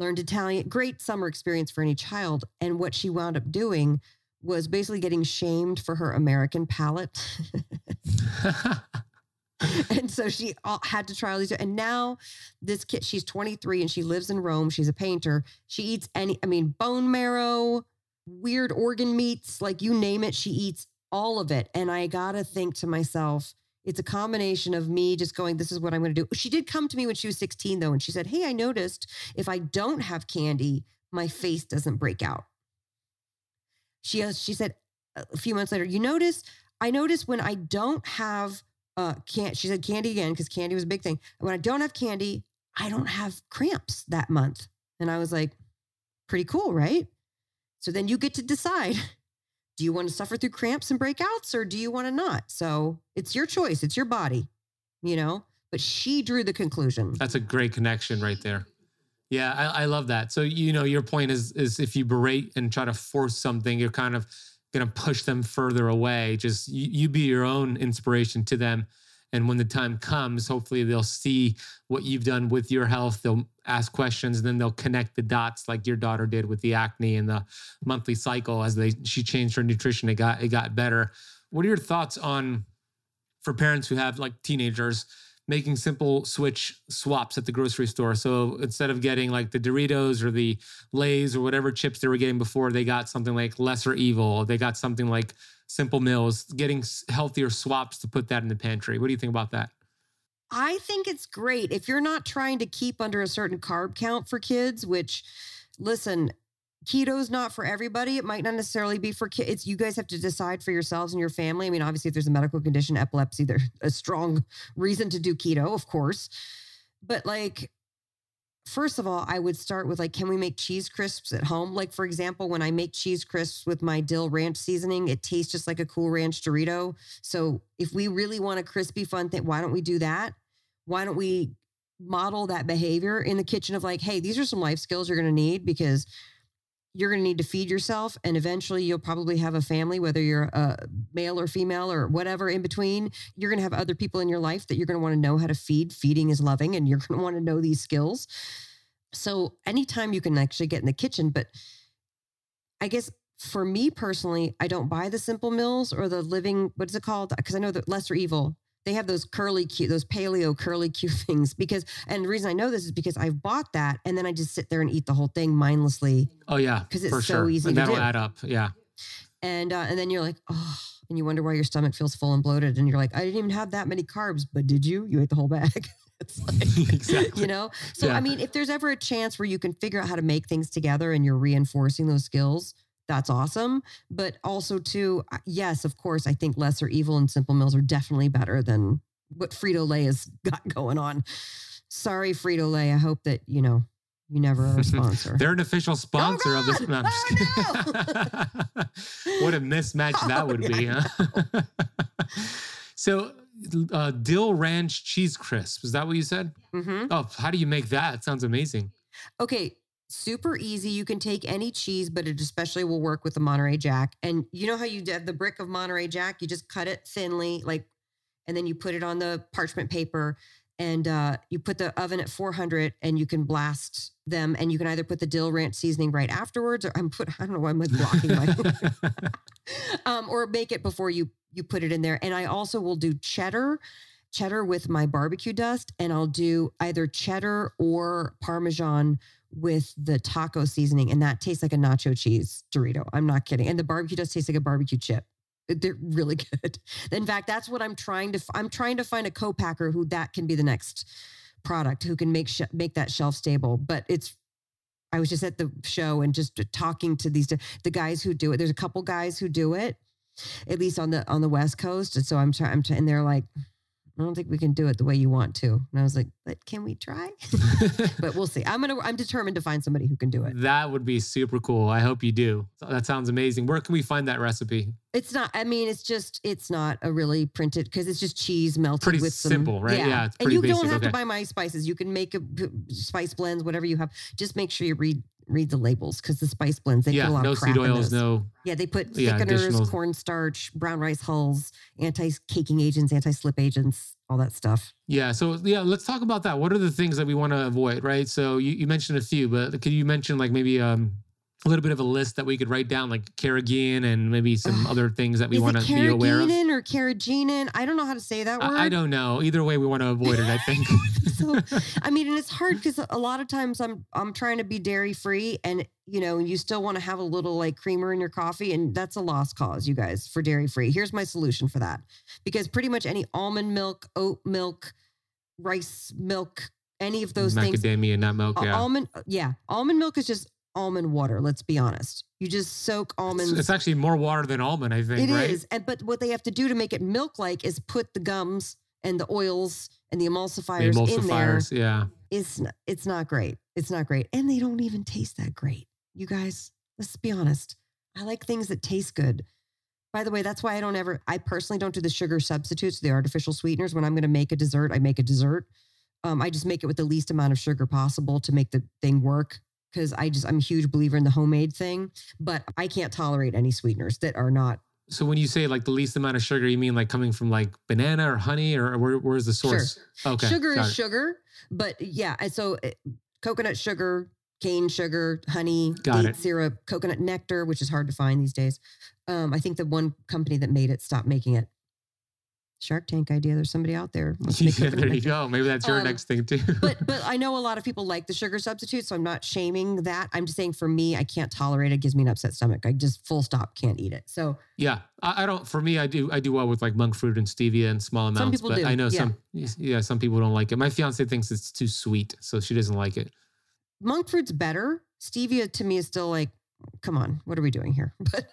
learned Italian. Great summer experience for any child. And what she wound up doing was basically getting shamed for her American palate. and so she had to try all these. And now this kid, she's 23 and she lives in Rome. She's a painter. She eats any, I mean, bone marrow, weird organ meats, like you name it, she eats all of it. And I got to think to myself, it's a combination of me just going, this is what I'm going to do. She did come to me when she was 16, though, and she said, Hey, I noticed if I don't have candy, my face doesn't break out. She she said a few months later, you notice, I notice when I don't have uh can't, she said candy again because candy was a big thing. When I don't have candy, I don't have cramps that month. And I was like, pretty cool, right? So then you get to decide do you want to suffer through cramps and breakouts or do you want to not? So it's your choice, it's your body, you know? But she drew the conclusion. That's a great connection right there. Yeah, I, I love that. So you know, your point is is if you berate and try to force something, you're kind of going to push them further away. Just you, you be your own inspiration to them. And when the time comes, hopefully they'll see what you've done with your health. They'll ask questions, and then they'll connect the dots, like your daughter did with the acne and the monthly cycle. As they she changed her nutrition, it got it got better. What are your thoughts on for parents who have like teenagers? making simple switch swaps at the grocery store. So instead of getting like the Doritos or the Lay's or whatever chips they were getting before, they got something like Lesser Evil. They got something like Simple Mills, getting healthier swaps to put that in the pantry. What do you think about that? I think it's great if you're not trying to keep under a certain carb count for kids, which listen, keto's not for everybody. It might not necessarily be for kids. You guys have to decide for yourselves and your family. I mean, obviously, if there's a medical condition, epilepsy, there's a strong reason to do keto, of course. But like, first of all, I would start with like, can we make cheese crisps at home? Like, for example, when I make cheese crisps with my dill ranch seasoning, it tastes just like a cool ranch Dorito. So if we really want a crispy, fun thing, why don't we do that? Why don't we model that behavior in the kitchen of like, hey, these are some life skills you're going to need because you're going to need to feed yourself and eventually you'll probably have a family whether you're a male or female or whatever in between. You're going to have other people in your life that you're going to want to know how to feed. Feeding is loving and you're going to want to know these skills. So anytime you can actually get in the kitchen but i guess for me personally i don't buy the simple mills or the living what is it called? Because i know that lesser evil they have those curly Q, those paleo curly Q things because, and the reason I know this is because I've bought that and then I just sit there and eat the whole thing mindlessly. Oh yeah, because it's so sure. easy and to that'll do. add up. Yeah, and uh, and then you're like, oh, and you wonder why your stomach feels full and bloated, and you're like, I didn't even have that many carbs, but did you? You ate the whole bag. it's like, exactly. You know, so Yeah. I mean, if there's ever a chance where you can figure out how to make things together and you're reinforcing those skills. That's awesome. But also, too, yes, of course, I think lesser evil and simple mills are definitely better than what Frito Lay has got going on. Sorry, Frito Lay. I hope that, you know, you never are a sponsor. They're an official sponsor of this. No, Oh, kidding. what a mismatch that Oh, would yeah, be, huh? so, uh, dill ranch cheese crisp. Is that what you said? hmm Oh, how do you make that? It sounds amazing. Okay, super easy. You can take any cheese, but it especially will work with the Monterey Jack. And you know how you have the brick of Monterey Jack? You just cut it thinly, like, and then you put it on the parchment paper and uh, you put the oven at 400 and you can blast them. And you can either put the dill ranch seasoning right afterwards or I'm put, I don't know why I'm like blocking my, um, or make it before you, you put it in there. And I also will do cheddar cheddar with my barbecue dust and I'll do either cheddar or parmesan with the taco seasoning and that tastes like a nacho cheese Dorito. I'm not kidding. And the barbecue does taste like a barbecue chip. They're really good. In fact, that's what I'm trying to I'm trying to find a co-packer who that can be the next product who can make sh- make that shelf stable, but it's I was just at the show and just talking to these the guys who do it. There's a couple guys who do it, at least on the on the West Coast. And so I'm trying. I'm trying, and they're like, I don't think we can do it the way you want to. And I was like, but can we try? but we'll see. I'm gonna. I'm determined to find somebody who can do it. that would be super cool. I hope you do. That sounds amazing. Where can we find that recipe? It's not. I mean, it's just. It's not a really printed because it's just cheese melted Pretty with some, simple, right? Yeah, it's and you don't basic, have to buy my spices. You can make a spice blends, whatever you have. Just make sure you read read the labels because the spice blends they yeah, put a lot no of crap seed in oils, those. no. Yeah, they put Yeah, thickeners, cornstarch, brown rice hulls, anti-caking agents, anti-slip agents, all that stuff. Yeah. So yeah, let's talk about that. What are the things that we want to avoid, right? So you, you mentioned a few, but could you mention like maybe um a little bit of a list that we could write down, like carrageenan and maybe some other things that we want to be aware of? carrageenan or carrageenan? I don't know how to say that word. I, I don't know. Either way, we want to avoid it. I think. so I mean, and it's hard because a lot of times I'm I'm trying to be dairy free, and you know, you still want to have a little like creamer in your coffee, and that's a lost cause, you guys, for dairy free. Here's my solution for that, because pretty much any almond milk, oat milk, rice milk, any of those things, Macadamia nut milk. uh, Yeah. almond, yeah, almond milk is just almond water. Let's be honest. You just soak almonds. It's, actually more water than almond, I think. It right? is, and but what they have to do to make it milk-like is put the gums and the oils and the The emulsifiers, in there. Yeah. It's not, it's not great. It's not great, and they don't even taste that great. You guys, let's be honest. I like things that taste good. By the way, that's why I don't ever. I personally don't do the sugar substitutes, the artificial sweeteners. When I'm going to make a dessert, I make a dessert. Um, I just make it with the least amount of sugar possible to make the thing work. Because I just I'm a huge believer in the homemade thing, but I can't tolerate any sweeteners that are not So when you say like the least amount of sugar, you mean like coming from like banana or honey or where, where's the source? Sure. Okay. sugar is it. sugar, but yeah, so uh, coconut sugar, cane sugar, honey, Got date it. syrup, coconut nectar, which is hard to find these days. Um, I think the one company that made it stopped making it. Shark Tank idea. There's somebody out there. wants to make yeah, there you go. Maybe that's your Um, next thing too. But but I know a lot of people like the sugar substitute, so I'm not shaming that. I'm just saying for me, I can't tolerate it. It gives me an upset stomach. I just full stop can't eat it. So yeah, I, I don't. For me, I do. I do well with like monk fruit and stevia in small amounts. people but do, I know yeah. some. Yeah, some people don't like it. My fiance thinks it's too sweet, so she doesn't like it. monk fruit's better. Stevia to me is still like, come on, what are we doing here? But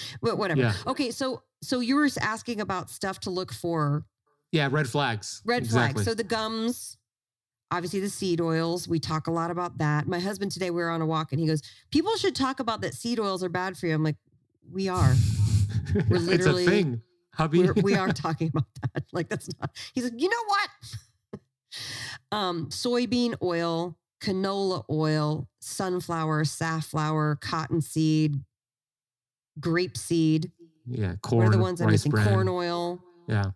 but whatever. Yeah. Okay, so so you were asking about stuff to look for Yeah, red flags. red exactly. flags. So the gums, obviously the seed oils. We talk a lot about that. My husband today we were on a walk and he goes, "People should talk about that seed oils are bad for you." I'm like, "We are. we're it's literally- a thing, hubby. We are talking about that. Like that's not." He's like, "You know what? um, soybean oil, canola oil, sunflower, safflower, cottonseed, grapeseed. yeah, What corn. are the ones I'm rice missing? bran. Corn oil." Yeah.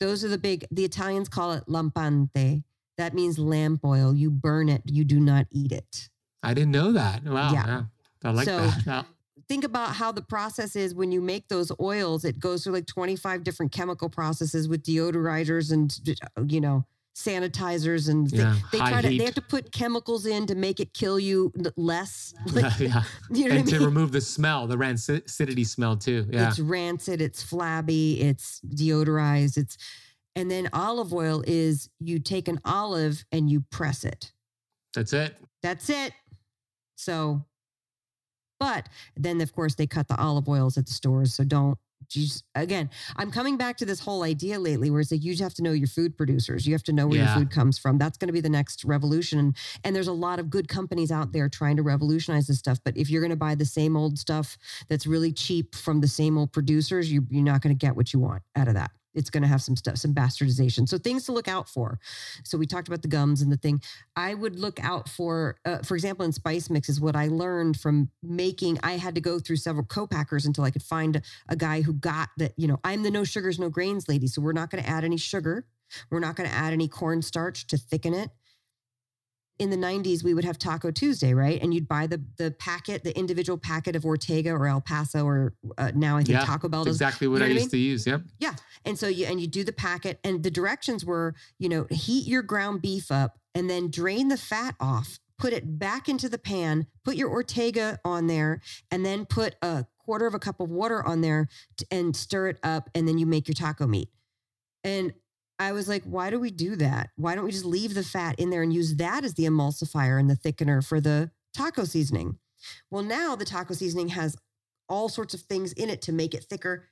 Those are the big, the Italians call it lampante. That means lamp oil. You burn it, you do not eat it. I didn't know that. Wow. Yeah. Yeah. I like So- that. Think about how the process is when you make those oils. It goes through like 25 different chemical processes with deodorizers and, uh, you know, sanitizers. And they, Yeah, they try to, heat. they have to put chemicals in to make it kill you less. Like, yeah. you know And what I to mean? remove the smell, the rancidity smell too. Yeah. It's rancid, it's flabby, it's deodorized, it's and then olive oil is you take an olive and you press it. That's it. That's it. So, but then of course they cut the olive oils at the stores. So don't just again, I'm coming back to this whole idea lately where it's like you just have to know your food producers. You have to know where Yeah. your food comes from. That's going to be the next revolution. And there's a lot of good companies out there trying to revolutionize this stuff. But if you're going to buy the same old stuff that's really cheap from the same old producers, you, you're not going to get what you want out of that. It's going to have some stuff, some bastardization. So things to look out for. So we talked about the gums and the thing. I would look out for, uh, for example, in spice mixes, what I learned from making, I had to go through several co-packers until I could find a guy who got that, you know, I'm the no sugars, no grains lady. So we're not going to add any sugar. We're not going to add any cornstarch to thicken it. In the 90s, we would have Taco Tuesday, right? And you'd buy the the packet, the individual packet of Ortega or El Paso, or uh, now I think Yeah, Taco Bell does exactly what you know I what I used to use. Yep. Yeah. And so you and you do the packet and the directions were, you know, heat your ground beef up and then drain the fat off, put it back into the pan, put your Ortega on there and then put a quarter of a cup of water on there and stir it up and then you make your taco meat. And I was like, why do we do that? Why don't we just leave the fat in there and use that as the emulsifier and the thickener for the taco seasoning? Well, now the taco seasoning has all sorts of things in it to make it thicker,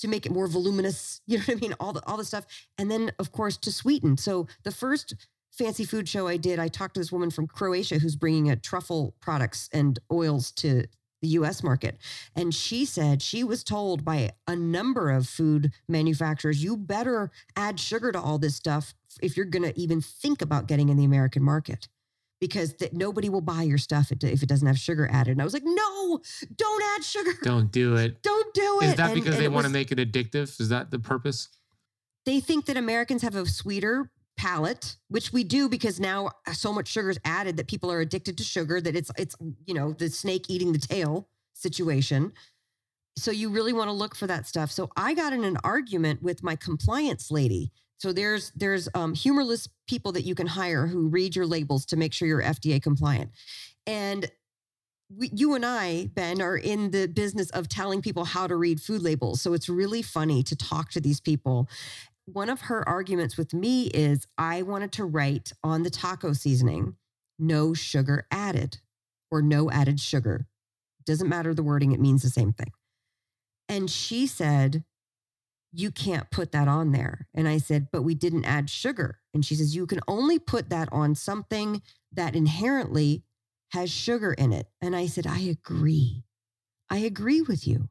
to make it more voluminous. You know what I mean? All the all the stuff, and then of course to sweeten. So the first fancy food show I did, I talked to this woman from Croatia who's bringing a truffle products and oils to the U.S. market, and she said she was told by a number of food manufacturers, you better add sugar to all this stuff if you're going to even think about getting in the American market. Because that nobody will buy your stuff if if it doesn't have sugar added. And I was like, no, don't add sugar. Don't do it. Don't do it. Is that And- because and they want to make it addictive? Is that the purpose? they think that Americans have a sweeter palate, which we do because now so much sugar is added that people are addicted to sugar that it's it's you know the snake eating the tail situation. So you really want to look for that stuff. So I got in an argument with my compliance lady. So there's there's um, humorless people that you can hire who read your labels to make sure you're FDA compliant, and we, you and I, Ben, are in the business of telling people how to read food labels. So it's really funny to talk to these people. One of her arguments with me is I wanted to write on the taco seasoning, no sugar added. or no added sugar. Doesn't matter the wording, it means the same thing. And she said, You can't put that on there. And I said, But we didn't add sugar. And she says, You can only put that on something that inherently has sugar in it. And I said, I agree. I agree with you.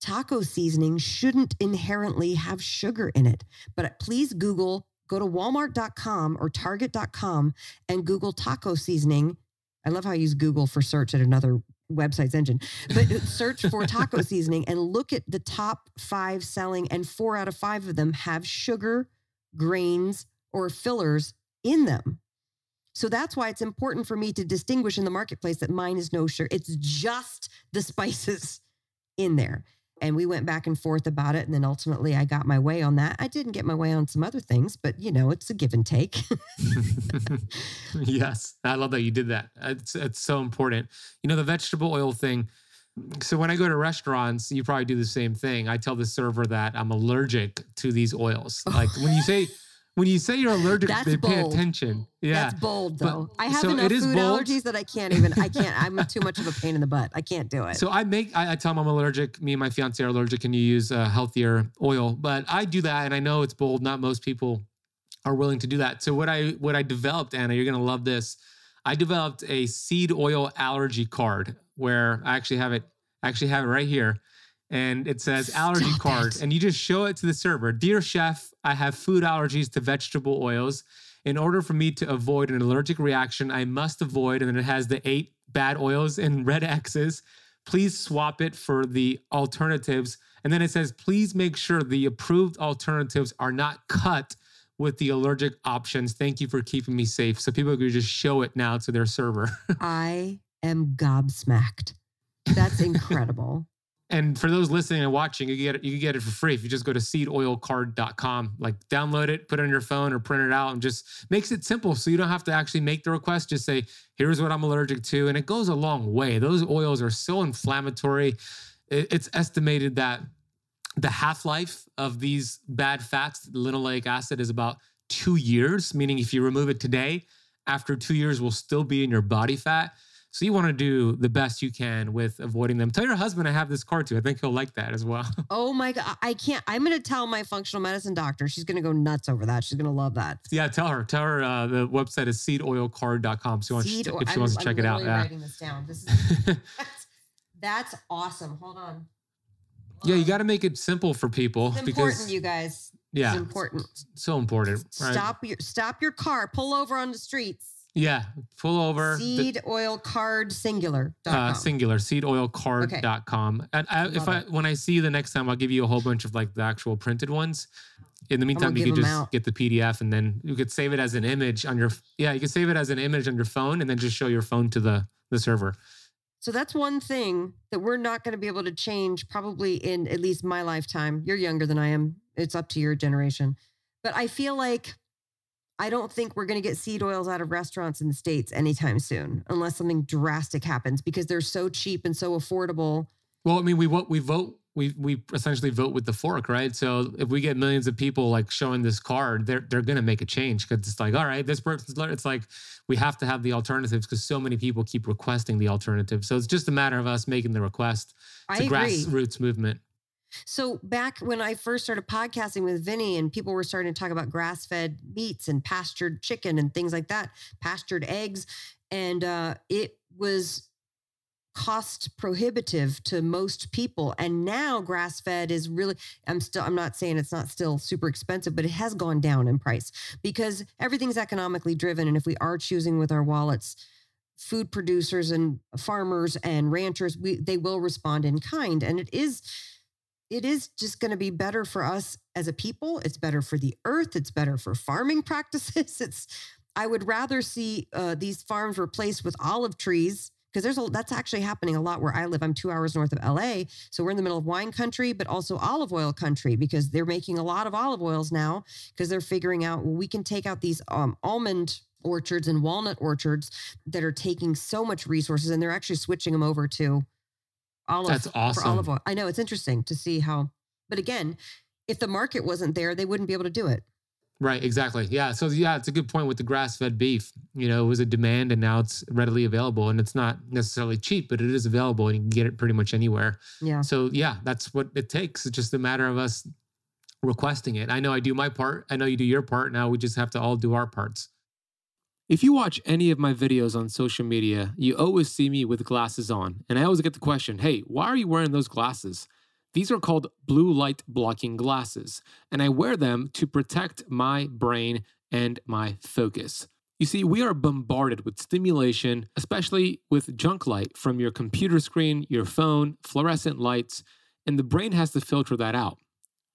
Taco seasoning shouldn't inherently have sugar in it. But please Google, go to walmart.com or target.com and Google taco seasoning. I love how I use Google for search at another website's engine, but search for taco seasoning and look at the top five selling, and four out of five of them have sugar, grains, or fillers in them. So that's why it's important for me to distinguish in the marketplace that mine is no sugar. It's just the spices in there. And we went back and forth about it. And then ultimately I got my way on that. I didn't get my way on some other things, but you know, it's a give and take. yes. I love that you did that. It's, it's so important. You know, the vegetable oil thing. So when I go to restaurants, you probably do the same thing. I tell the server that I'm allergic to these oils. Like when you say, when you say you're allergic, That's they pay attention. Yeah. That's bold But- though. I have so enough it is food bold. allergies that I can't even, I can't, I'm too much of a pain in the butt. I can't do it. So I make, I, I tell them I'm allergic. Me and my fiance are allergic. Can you use a healthier oil? But I do that, and I know it's bold. Not most people are willing to do that. So what I what I developed, Anna, you're gonna love this. I developed a seed oil allergy card where I actually have it. I actually have it right here, and it says allergy Stop card, it. and you just show it to the server. Dear chef, I have food allergies to vegetable oils. In order for me to avoid an allergic reaction, I must avoid, and then it has the eight bad oils in red X's. Please swap it for the alternatives. And then it says, please make sure the approved alternatives are not cut with the allergic options. Thank you for keeping me safe. So people could just show it now to their server. I am gobsmacked. That's incredible. And for those listening and watching, you get it, you can get it for free if you just go to seedoilcard.com. Like download it, put it on your phone or print it out and just makes it simple so you don't have to actually make the request. Just say, here's what I'm allergic to. And it goes a long way. Those oils are so inflammatory. It's estimated that the half-life of these bad fats, linoleic acid, is about two years, meaning if you remove it today, after two years will still be in your body fat. So you want to do the best you can with avoiding them. Tell your husband I have this card too. I think he'll like that as well. Oh my God. I can't. I'm going to tell my functional medicine doctor. She's going to go nuts over that. She's going to love that. yeah, tell her. Tell her uh, the website is seedoilcard.com. So Seed if she I'm- wants to I'm check it out. Yeah. writing this down. This is, that's, that's awesome. Hold on. yeah, you got to make it simple for people It's because important, you guys. yeah, It's important. so important. Right? Stop your stop your car. Pull over on the streets. Yeah, pull over. The- Seed oil card singular. uh, singular seedoilcard.com and I, if i it. when i see you the next time i'll give you a whole bunch of like the actual printed ones in the meantime you 'em just out. get the pdf and then you could save it as an image on your yeah you could save it as an image on your phone and then just show your phone to the the server So that's one thing that we're not going to be able to change probably in at least my lifetime. You're younger than I am. It's up to your generation. But I feel like I don't think we're going to get seed oils out of restaurants in the States anytime soon, unless something drastic happens because they're so cheap and so affordable. well i mean we vote we vote we we essentially vote with the fork right so if we get millions of people like showing this card they're they're gonna make a change because it's like all right this person's it's like we have to have the alternatives because so many people keep requesting the alternatives so it's just a matter of us making the request I it's a agree. grassroots movement So back when I first started podcasting with Vinnie and people were starting to talk about grass-fed meats and pastured chicken and things like that, pastured eggs, and uh, it was cost prohibitive to most people. And now grass-fed is really I'm still I'm not saying it's not still super expensive, but it has gone down in price because everything's economically driven. And if we are choosing with our wallets, food producers and farmers and ranchers, we they will respond in kind. And it is it is just going to be better for us as a people. It's better for the earth. It's better for farming practices. It's I would rather see uh, these farms replaced with olive trees because there's a that's actually happening a lot where I live. I'm two hours north of LA, so we're in the middle of wine country, but also olive oil country because they're making a lot of olive oils now because they're figuring out well, we can take out these um, almond orchards and walnut orchards that are taking so much resources and they're actually switching them over to olive That's for awesome. olive oil. I know it's interesting to see how, but again, if the market wasn't there, they wouldn't be able to do it. Right, exactly. Yeah. So yeah, it's a good point with the grass-fed beef. You know, it was a demand and now it's readily available and it's not necessarily cheap, but it is available and you can get it pretty much anywhere. Yeah. So yeah, that's what it takes. It's just a matter of us requesting it. I know I do my part. I know you do your part. Now we just have to all do our parts. If you watch any of my videos on social media, you always see me with glasses on. And I always get the question, "Hey, why are you wearing those glasses?" These are called blue light blocking glasses, and I wear them to protect my brain and my focus. You see, we are bombarded with stimulation, especially with junk light from your computer screen, your phone, fluorescent lights, and the brain has to filter that out.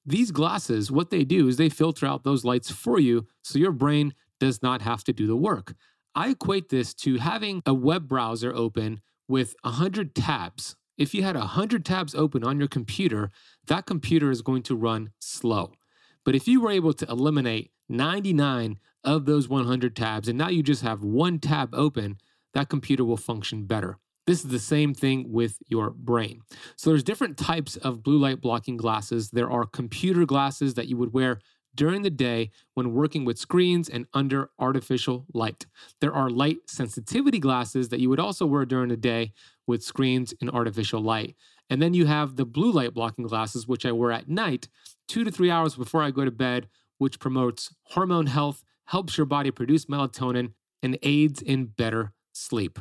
These glasses, what they do is they filter out those lights for you so your brain does not have to do the work. I equate this to having a web browser open with 100 tabs if you had 100 tabs open on your computer, that computer is going to run slow. But if you were able to eliminate 99 of those 100 tabs and now you just have one tab open, that computer will function better. This is the same thing with your brain. So there's different types of blue light blocking glasses. There are computer glasses that you would wear during the day when working with screens and under artificial light. There are light sensitivity glasses that you would also wear during the day with screens and artificial light. And then you have the blue light blocking glasses, which I wear at night, two to three hours before I go to bed, which promotes hormone health, helps your body produce melatonin, and aids in better sleep.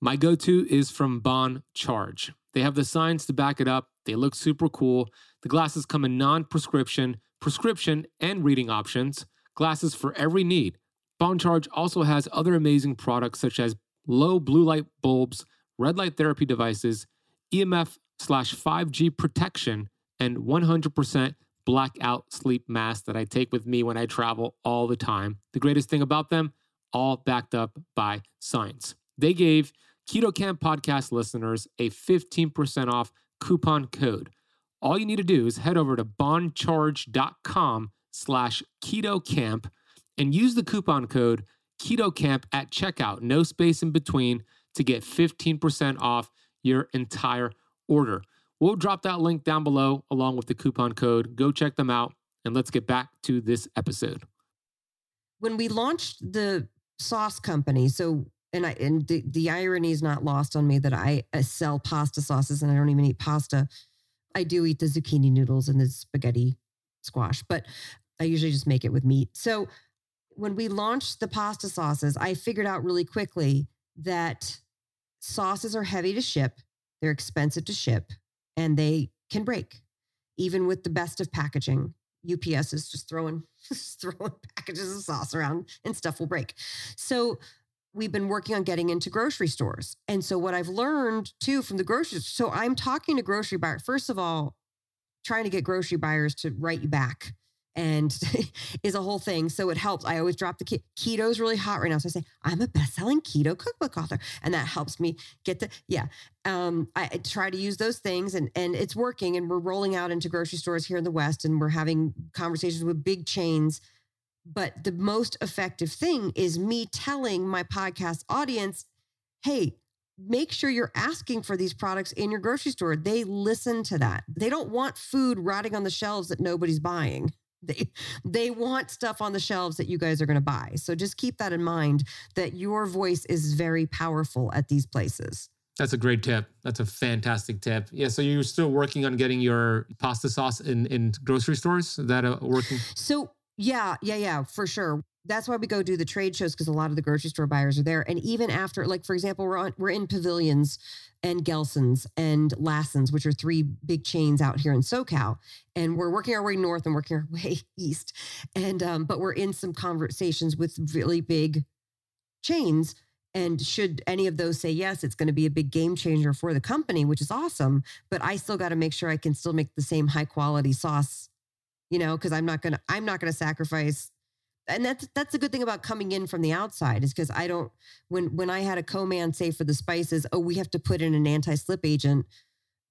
My go to is from Bon Charge. They have the science to back it up. They look super cool. The glasses come in non prescription, prescription, and reading options. Glasses for every need. BonCharge also has other amazing products such as low blue light bulbs red light therapy devices, EMF slash 5G protection, and 100% blackout sleep mask that I take with me when I travel all the time. The greatest thing about them, all backed up by science. They gave Keto Kamp podcast listeners a 15% off coupon code. All you need to do is head over to boncharge.com slash Keto Kamp and use the coupon code Keto Kamp at checkout. No space in between to get 15% off your entire order. We'll drop that link down below along with the coupon code. Go check them out and let's get back to this episode. When we launched the sauce company, so and I and the, the irony is not lost on me that I sell pasta sauces and I don't even eat pasta. I do eat the zucchini noodles and the spaghetti squash, but I usually just make it with meat. So when we launched the pasta sauces, I figured out really quickly that sauces are heavy to ship, they're expensive to ship, and they can break, even with the best of packaging. UPS is just throwing just throwing packages of sauce around and stuff will break. So we've been working on getting into grocery stores. And so what I've learned too from the grocery so I'm talking to grocery buyers. First of all, trying to get grocery buyers to write you back and is a whole thing. So it helps. I always drop the ke- is really hot right now. So I say, I'm a best-selling keto cookbook author. And that helps me get the, yeah. Um, I, I try to use those things and and it's working. And we're rolling out into grocery stores here in the West and we're having conversations with big chains. But the most effective thing is me telling my podcast audience, hey, make sure you're asking for these products in your grocery store. They listen to that. They don't want food rotting on the shelves that nobody's buying. They they want stuff on the shelves that you guys are going to buy. So just keep that in mind that your voice is very powerful at these places. That's a great tip. That's a fantastic tip. Yeah. So you're still working on getting your pasta sauce in in grocery stores. Is that uh, working? So yeah, yeah, yeah, for sure. That's why we go do the trade shows because a lot of the grocery store buyers are there. And even after, like for example, we're on we're in pavilions and Gelson's and Lassen's, which are three big chains out here in SoCal. And we're working our way north and working our way east. And um, but we're in some conversations with really big chains. And should any of those say yes, it's going to be a big game changer for the company, which is awesome. But I still got to make sure I can still make the same high quality sauce, you know, because I'm not gonna I'm not gonna sacrifice and that's that's a good thing about coming in from the outside is because I don't when when I had a co-man say for the spices, oh, we have to put in an anti-slip agent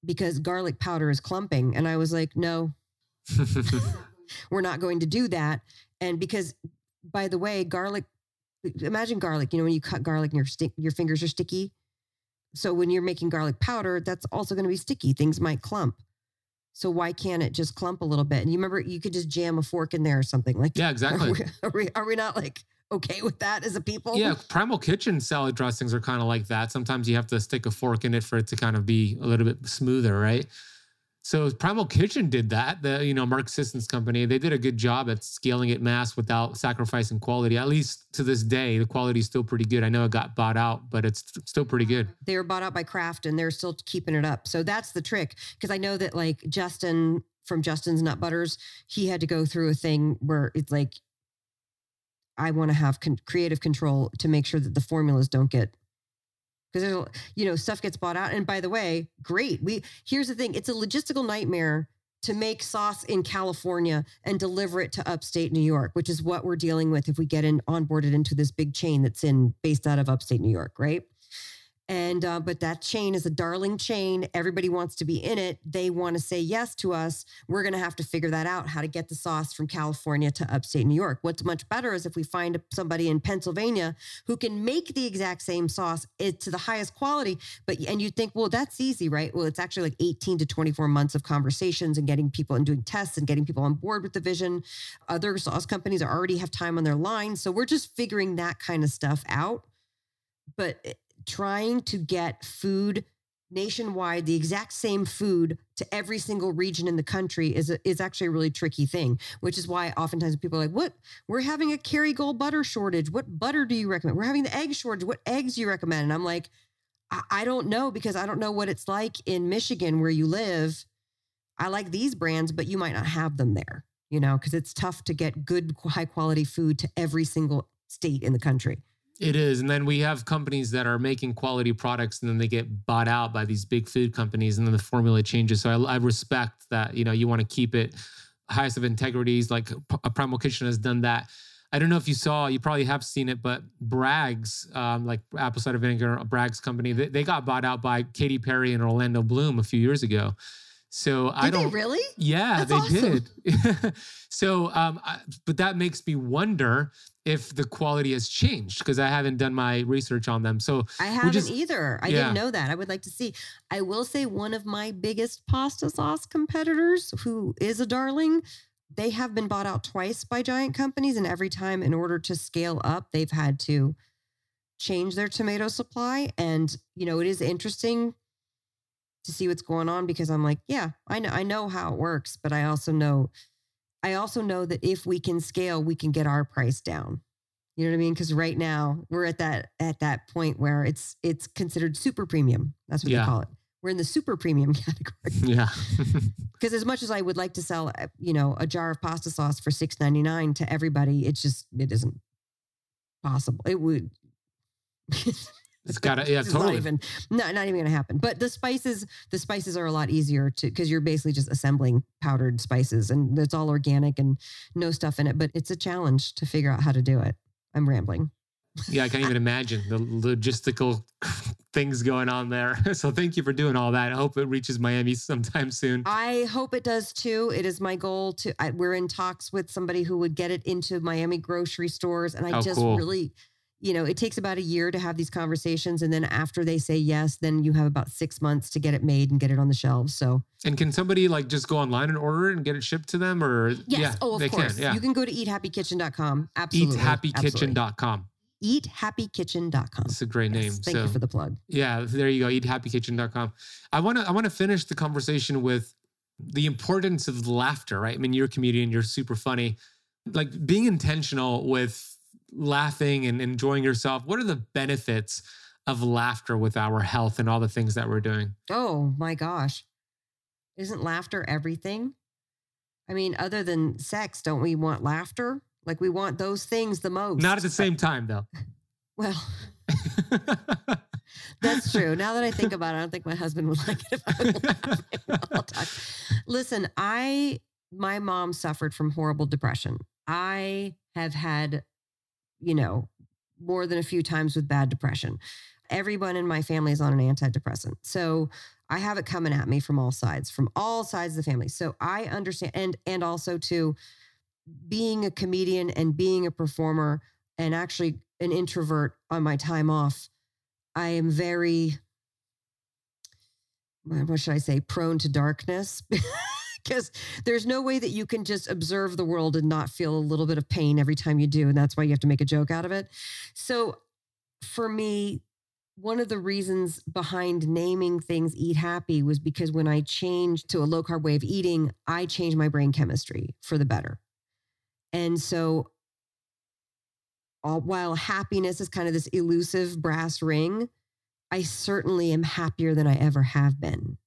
because garlic powder is clumping. And I was like, no, we're not going to do that. And because by the way, garlic, imagine garlic, you know, when you cut garlic and your stick your fingers are sticky. So when you're making garlic powder, that's also going to be sticky. Things might clump. So why can't it just clump a little bit? And you remember you could just jam a fork in there or something like. Yeah, exactly. Are we, are we, are we not like okay with that as a people? Yeah, Primal Kitchen salad dressings are kind of like that. Sometimes you have to stick a fork in it for it to kind of be a little bit smoother, right? So Primal Kitchen did that. The you know Mark Sisson's company, they did a good job at scaling it mass without sacrificing quality. At least to this day, the quality is still pretty good. I know it got bought out, but it's still pretty good. They were bought out by Kraft, and they're still keeping it up. So that's the trick. Because I know that like Justin from Justin's Nut Butters, he had to go through a thing where it's like, I want to have con- creative control to make sure that the formulas don't get because there's you know stuff gets bought out and by the way great we here's the thing it's a logistical nightmare to make sauce in california and deliver it to upstate new york which is what we're dealing with if we get in onboarded into this big chain that's in based out of upstate new york right and uh, but that chain is a darling chain. Everybody wants to be in it. They want to say yes to us. We're going to have to figure that out how to get the sauce from california to upstate new york. What's much better is if we find somebody in pennsylvania who can make the exact same sauce it, to the highest quality. But and you think well that's easy right? Well it's actually like 18 to 24 months of conversations and getting people and doing tests and getting people on board with the vision. Other sauce companies already have time on their line. So we're just figuring that kind of stuff out. But trying to get food nationwide, the exact same food to every single region in the country is a, is actually a really tricky thing. Which is why oftentimes people are like, "What? We're having a Kerrygold butter shortage. What butter do you recommend? We're having the egg shortage. What eggs do you recommend?" And I'm like, I, I don't know because I don't know what it's like in Michigan where you live. I like these brands, but you might not have them there. You know, because it's tough to get good, high quality food to every single state in the country. It is. And then we have companies that are making quality products and then they get bought out by these big food companies and then the formula changes. So I, I respect that, you know, you want to keep it highest of integrities. Like a Primal Kitchen has done that. I don't know if you saw, you probably have seen it, but Bragg's, um, like apple cider vinegar, Bragg's company, they, they got bought out by Katy Perry and Orlando Bloom a few years ago. So did I don't really. Yeah, That's they awesome. did. so, um, I, but that makes me wonder if the quality has changed because I haven't done my research on them. So I haven't just, either. I yeah. didn't know that. I would like to see. I will say one of my biggest pasta sauce competitors, who is a darling, they have been bought out twice by giant companies, and every time, in order to scale up, they've had to change their tomato supply. And you know, it is interesting to see what's going on because I'm like, yeah, I know, I know how it works, but I also know, I also know that if we can scale, we can get our price down. You know what I mean? Because right now we're at that at that point where it's it's considered super premium. That's what Yeah. they call it. We're in the super premium category. yeah, Because as much as I would like to sell, uh, you know, a jar of pasta sauce for six ninety nine to everybody, it's just it isn't possible. It would. It's got to, yeah, It's totally. Not even, not, not even going to happen. But the spices, the spices are a lot easier to because you're basically just assembling powdered spices, and it's all organic and no stuff in it. But it's a challenge to figure out how to do it. I'm rambling. yeah, I can't even imagine the logistical things going on there. So thank you for doing all that. I hope it reaches Miami sometime soon. I hope it does too. It is my goal to. I, we're in talks with somebody who would get it into Miami grocery stores, and I Oh, just cool. really, you know, it takes about a year to have these conversations, and then after they say yes, then you have about six months to get it made and get it on the shelves. So And can somebody like just go online and order it and get it shipped to them? Or yes, yeah, oh of they course, can. Yeah, you can go to eathappykitchen.com. Absolutely, eathappykitchen.com. Eathappykitchen.com. It's a great name. Yes, thank so you for the plug. yeah, there you go. Eathappykitchen.com. I want to I want to finish the conversation with the importance of laughter, right? I mean, you're a comedian, you're super funny. Like being intentional with laughing and enjoying yourself. What are the benefits of laughter with our health and all the things that we're doing? Oh my gosh. Isn't laughter everything? I mean, other than sex, don't we want laughter? Like we want those things the most. Not at the same time though. Well, that's true. Now that I think about it, I don't think my husband would like it if I was all time. Listen, I my mom suffered from horrible depression. I have had, you know, more than a few times with bad depression. Everyone in my family is on an antidepressant. So I have it coming at me from all sides, from all sides of the family. So I understand and and also to being a comedian and being a performer and actually an introvert on my time off, I am very, what should I say, prone to darkness. because there's no way that you can just observe the world and not feel a little bit of pain every time you do. And that's why you have to make a joke out of it. So for me, one of the reasons behind naming things Eat Happy was because when I changed to a low carb way of eating, I changed my brain chemistry for the better. And so, all, while happiness is kind of this elusive brass ring, I certainly am happier than I ever have been.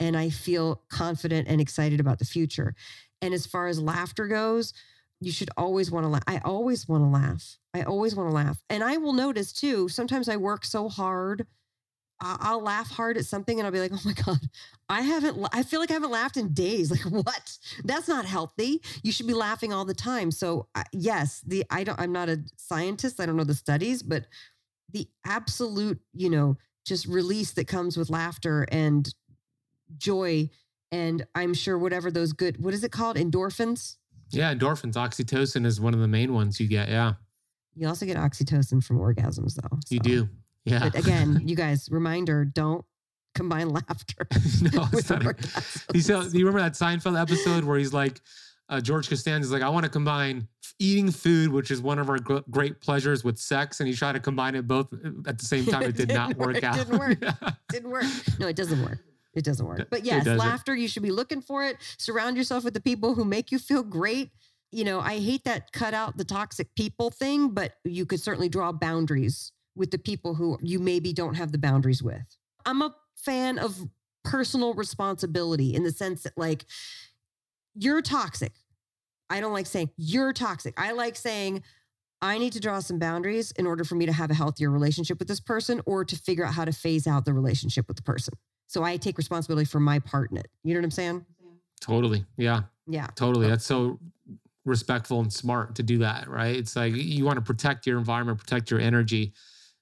And I feel confident and excited about the future. And as far as laughter goes, you should always want to laugh. I always want to laugh. I always want to laugh. And I will notice too, sometimes I work so hard. I'll laugh hard at something and I'll be like, oh my God, I haven't, I feel like I haven't laughed in days. Like, what? That's not healthy. You should be laughing all the time. So, yes, the, I don't, I'm not a scientist. I don't know the studies, but the absolute, you know, just release that comes with laughter and joy. And I'm sure whatever those good, what is it called? Endorphins? Yeah, endorphins. Oxytocin is one of the main ones you get. Yeah. You also get oxytocin from orgasms, though. So. You do. Yeah. But again, you guys, reminder don't combine laughter no, with orgasms. You, so, you remember that Seinfeld episode where he's like, uh, George Costanza's like, I want to combine eating food, which is one of our great pleasures, with sex, and he tried to combine it both uh, at the same time. It, did not work, work out. Didn't work. didn't work. No, it doesn't work. It doesn't work. But yes, laughter. You should be looking for it. Surround yourself with the people who make you feel great you know, I hate that cut out the toxic people thing, but you could certainly draw boundaries with the people who you maybe don't have the boundaries with. I'm a fan of personal responsibility in the sense that, like, you're toxic. I don't like saying you're toxic. I like saying, I need to draw some boundaries in order for me to have a healthier relationship with this person or to figure out how to phase out the relationship with the person. So I take responsibility for my part in it. You know what I'm saying? Totally. Yeah. Yeah. Totally. That's so respectful and smart to do that, right? It's like you want to protect your environment, protect your energy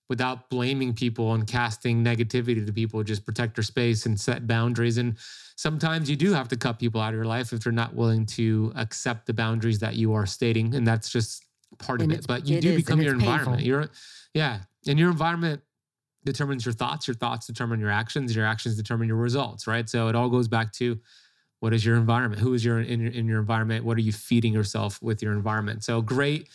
without blaming people and casting negativity to people. Just protect your space and set boundaries. And sometimes you do have to cut people out of your life if they're not willing to accept the boundaries that you are stating. And that's just part and of it. But you do is, become your environment. Painful. You're, yeah. And your environment determines your thoughts. Your thoughts determine your actions. Your actions determine your results, right? So it all goes back to what is your environment? Who is your in, your in your environment? What are you feeding yourself with your environment? So great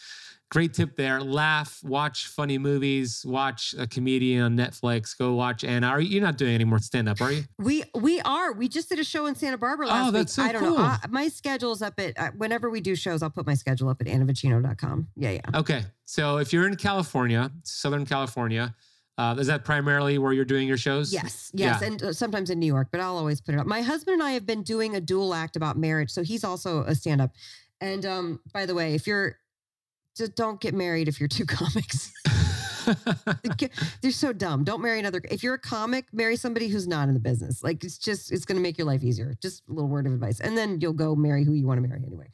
great tip there. Laugh watch funny movies watch a comedian on netflix go watch anna. Are you you're not doing any more stand-up are you? We we are. We just did a show in santa barbara last oh, that's week. so i don't cool. know uh, my schedule's up at uh, whenever we do shows i'll put my schedule up at annavocino.com yeah yeah. Okay so if you're in california southern california uh, is that primarily where you're doing your shows? Yes, yes, yeah. and uh, sometimes in New York, but I'll always put it up. My husband and I have been doing a dual act about marriage, so he's also a stand-up. And um, by the way, if you're just don't get married if you're two comics. They're so dumb. Don't marry another. If you're a comic, marry somebody who's not in the business. Like it's just it's going to make your life easier. Just a little word of advice, and then you'll go marry who you want to marry anyway.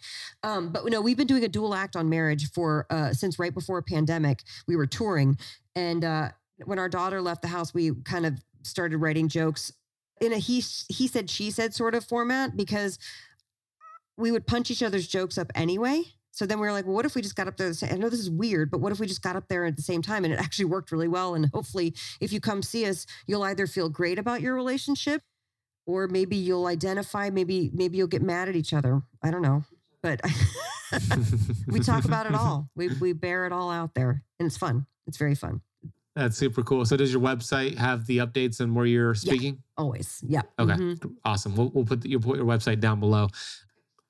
Um, but no, we've been doing a dual act on marriage for uh, since right before a pandemic. We were touring, and uh, when our daughter left the house, we kind of started writing jokes in a he he said she said sort of format because we would punch each other's jokes up anyway. So then we were like, well, what if we just got up there? I know this is weird, but what if we just got up there at the same time? And it actually worked really well. And hopefully, if you come see us, you'll either feel great about your relationship, or maybe you'll identify. Maybe maybe you'll get mad at each other. I don't know, but we talk about it all. We we bear it all out there, and it's fun. It's very fun. That's super cool. So does your website have the updates on where you're speaking? Yeah, always. Yeah. Okay. Mm-hmm. Awesome. We'll, we'll put the, you'll put your website down below.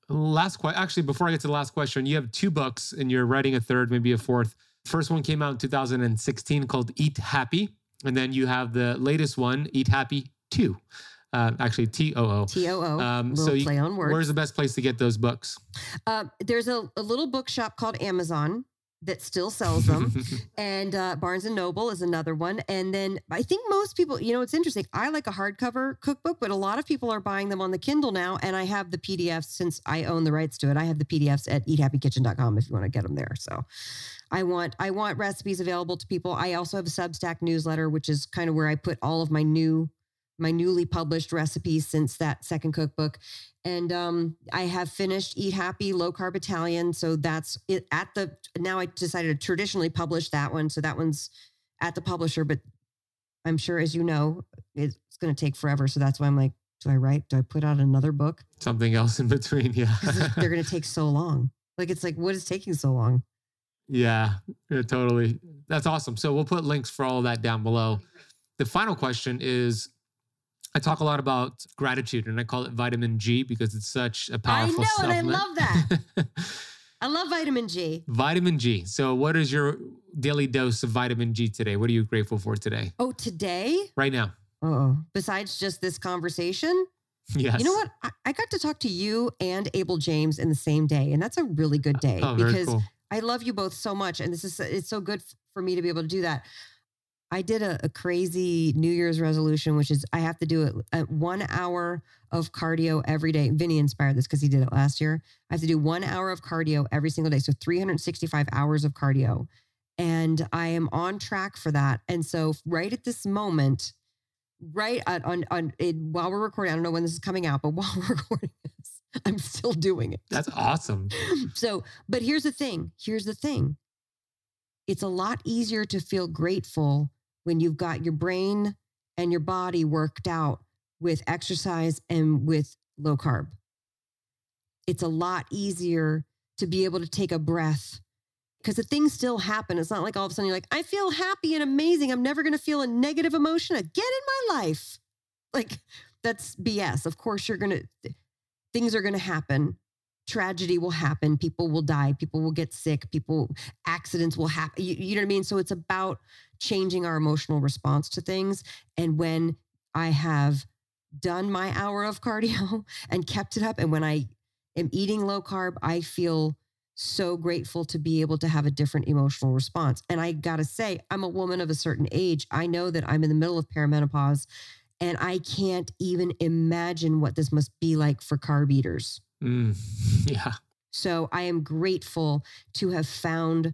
Last question. Actually, before I get to the last question, you have two books and you're writing a third, maybe a fourth. First one came out in 2016 called Eat Happy. And then you have the latest one, Eat Happy 2. Uh, actually, T O O. T O O. Um, so you, play on words. Where's the best place to get those books? Uh, there's a, a little bookshop called Amazon that still sells them. And uh, barnes and noble is another one. And then i think most people you know it's interesting. I like a hardcover cookbook but a lot of people are buying them on the kindle now and i have the pdfs since i own the rights to it. I have the pdfs at eathappykitchen.com if you want to get them there. So i want i want recipes available to people. I also have a substack newsletter which is kind of where i put all of my new my newly published recipes since that second cookbook and um, I have finished Eat Happy Low Carb Italian. So that's it at the now. I decided to traditionally publish that one. So that one's at the publisher, but I'm sure, as you know, it's going to take forever. So that's why I'm like Do I write? Do I put out another book? Something else in between. yeah. they're- to take so long. Like it's like, what is taking so long? Yeah, yeah, totally. That's awesome. So we'll put links for all of that down below. The final question is I talk a lot about gratitude and I call it vitamin G because it's such a powerful I know, and I love that. I love vitamin G. vitamin G. So what is your daily dose of vitamin G today? What are you grateful for today? Oh, today? Right now. Uh-oh. besides just this conversation, Yes. you know what? I, I got to talk to you and Abel James in the same day, and that's a really good day Oh, because cool. I love you both so much, and this is it's so good for me to be able to do that. I did a, a crazy New Year's resolution, which is I have to do it at one hour of cardio every day. Vinnie inspired this because he did it last year. I have to do one hour of cardio every single day, so 365 hours of cardio, and I am on track for that. And so, right at this moment, right at, on on it, while we're recording, I don't know when this is coming out, but while we're recording this, I'm still doing it. That's awesome. So, but here's the thing. Here's the thing. It's a lot easier to feel grateful when you've got your brain and your body worked out with exercise and with low carb. It's a lot easier to be able to take a breath because the things still happen. It's not like all of a sudden you're like, I feel happy and amazing. I'm never going to feel a negative emotion again in my life. Like, that's BS. Of course, you're going to, things are going to happen tragedy will happen people will die people will get sick people accidents will happen you, you know what i mean? So it's about changing our emotional response to things and when i have done my hour of cardio and kept it up and when i am eating low carb i feel so grateful to be able to have a different emotional response. And i got to say i'm a woman of a certain age. I know that i'm in the middle of perimenopause and i can't even imagine what this must be like for carb eaters Mm, yeah. so I am grateful to have found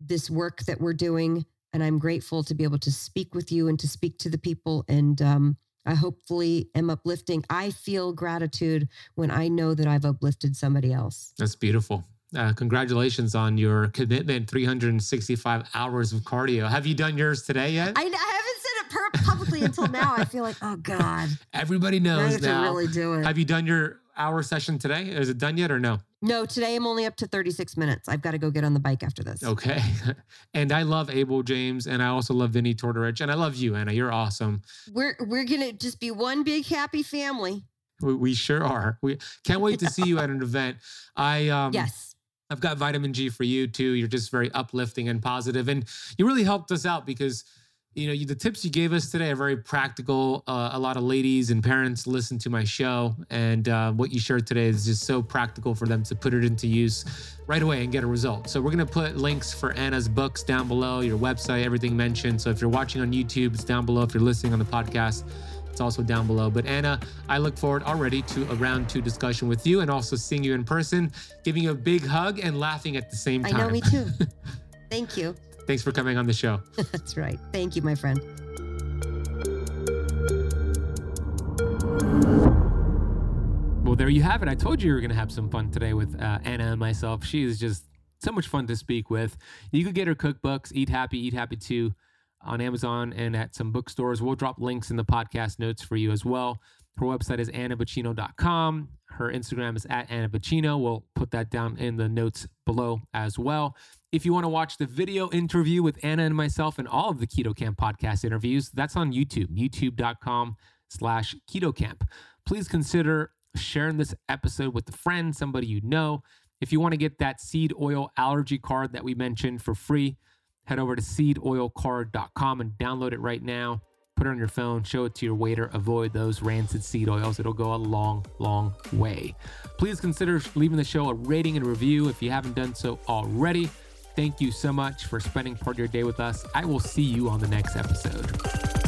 this work that we're doing. And I'm grateful to be able to speak with you and to speak to the people. And um, I hopefully am uplifting. I feel gratitude when I know that I've uplifted somebody else. That's beautiful. Uh, congratulations on your commitment 365 hours of cardio. Have you done yours today yet? I, I haven't said it per- publicly until now. I feel like, oh God, Everybody knows to now. really do it. Have you done your hour session today? Is it done yet or no? no, today I'm only up to 36 minutes. I've got to go get on the bike after this. Okay. and I love Abel James and I also love Vinnie Tortorich and I love you, Anna. You're awesome. We're, we're going to just be one big happy family. We, we sure are. We can't wait to see you at an event. I um yes. I've got vitamin G for you too. You're just very uplifting and positive, and you really helped us out because you know you, the tips you gave us today are very practical. Uh, a lot of ladies and parents listen to my show, and uh, what you shared today is just so practical for them to put it into use right away and get a result. So we're gonna put links for Anna's books down below, your website, everything mentioned. So if you're watching on YouTube, it's down below. If you're listening on the podcast. It's also down below. But Anna, I look forward already to a round two discussion with you and also seeing you in person, giving you a big hug and laughing at the same time. I know, me too. Thank you. Thanks for coming on the show. That's right. Thank you, my friend. Well, there you have it. I told you you were going to have some fun today with uh, Anna and myself. She is just so much fun to speak with. You could get her cookbooks, Eat Happy, Eat Happy Too, on Amazon and at some bookstores. We'll drop links in the podcast notes for you as well. Her website is annavocino.com. Her Instagram is at Anna Vocino. We'll put that down in the notes below as well. If you want to watch the video interview with Anna and myself and all of the Keto Kamp podcast interviews, that's on YouTube, youtube.com slash Keto Kamp. Please consider sharing this episode with a friend, somebody you know. If you want to get that seed oil allergy card that we mentioned for free, head over to seedoilcard.com and download it right now. Put it on your phone, show it to your waiter. Avoid those rancid seed oils. It'll go a long, long way. Please consider leaving the show a rating and review if you haven't done so already. Thank you so much for spending part of your day with us. I will see you on the next episode.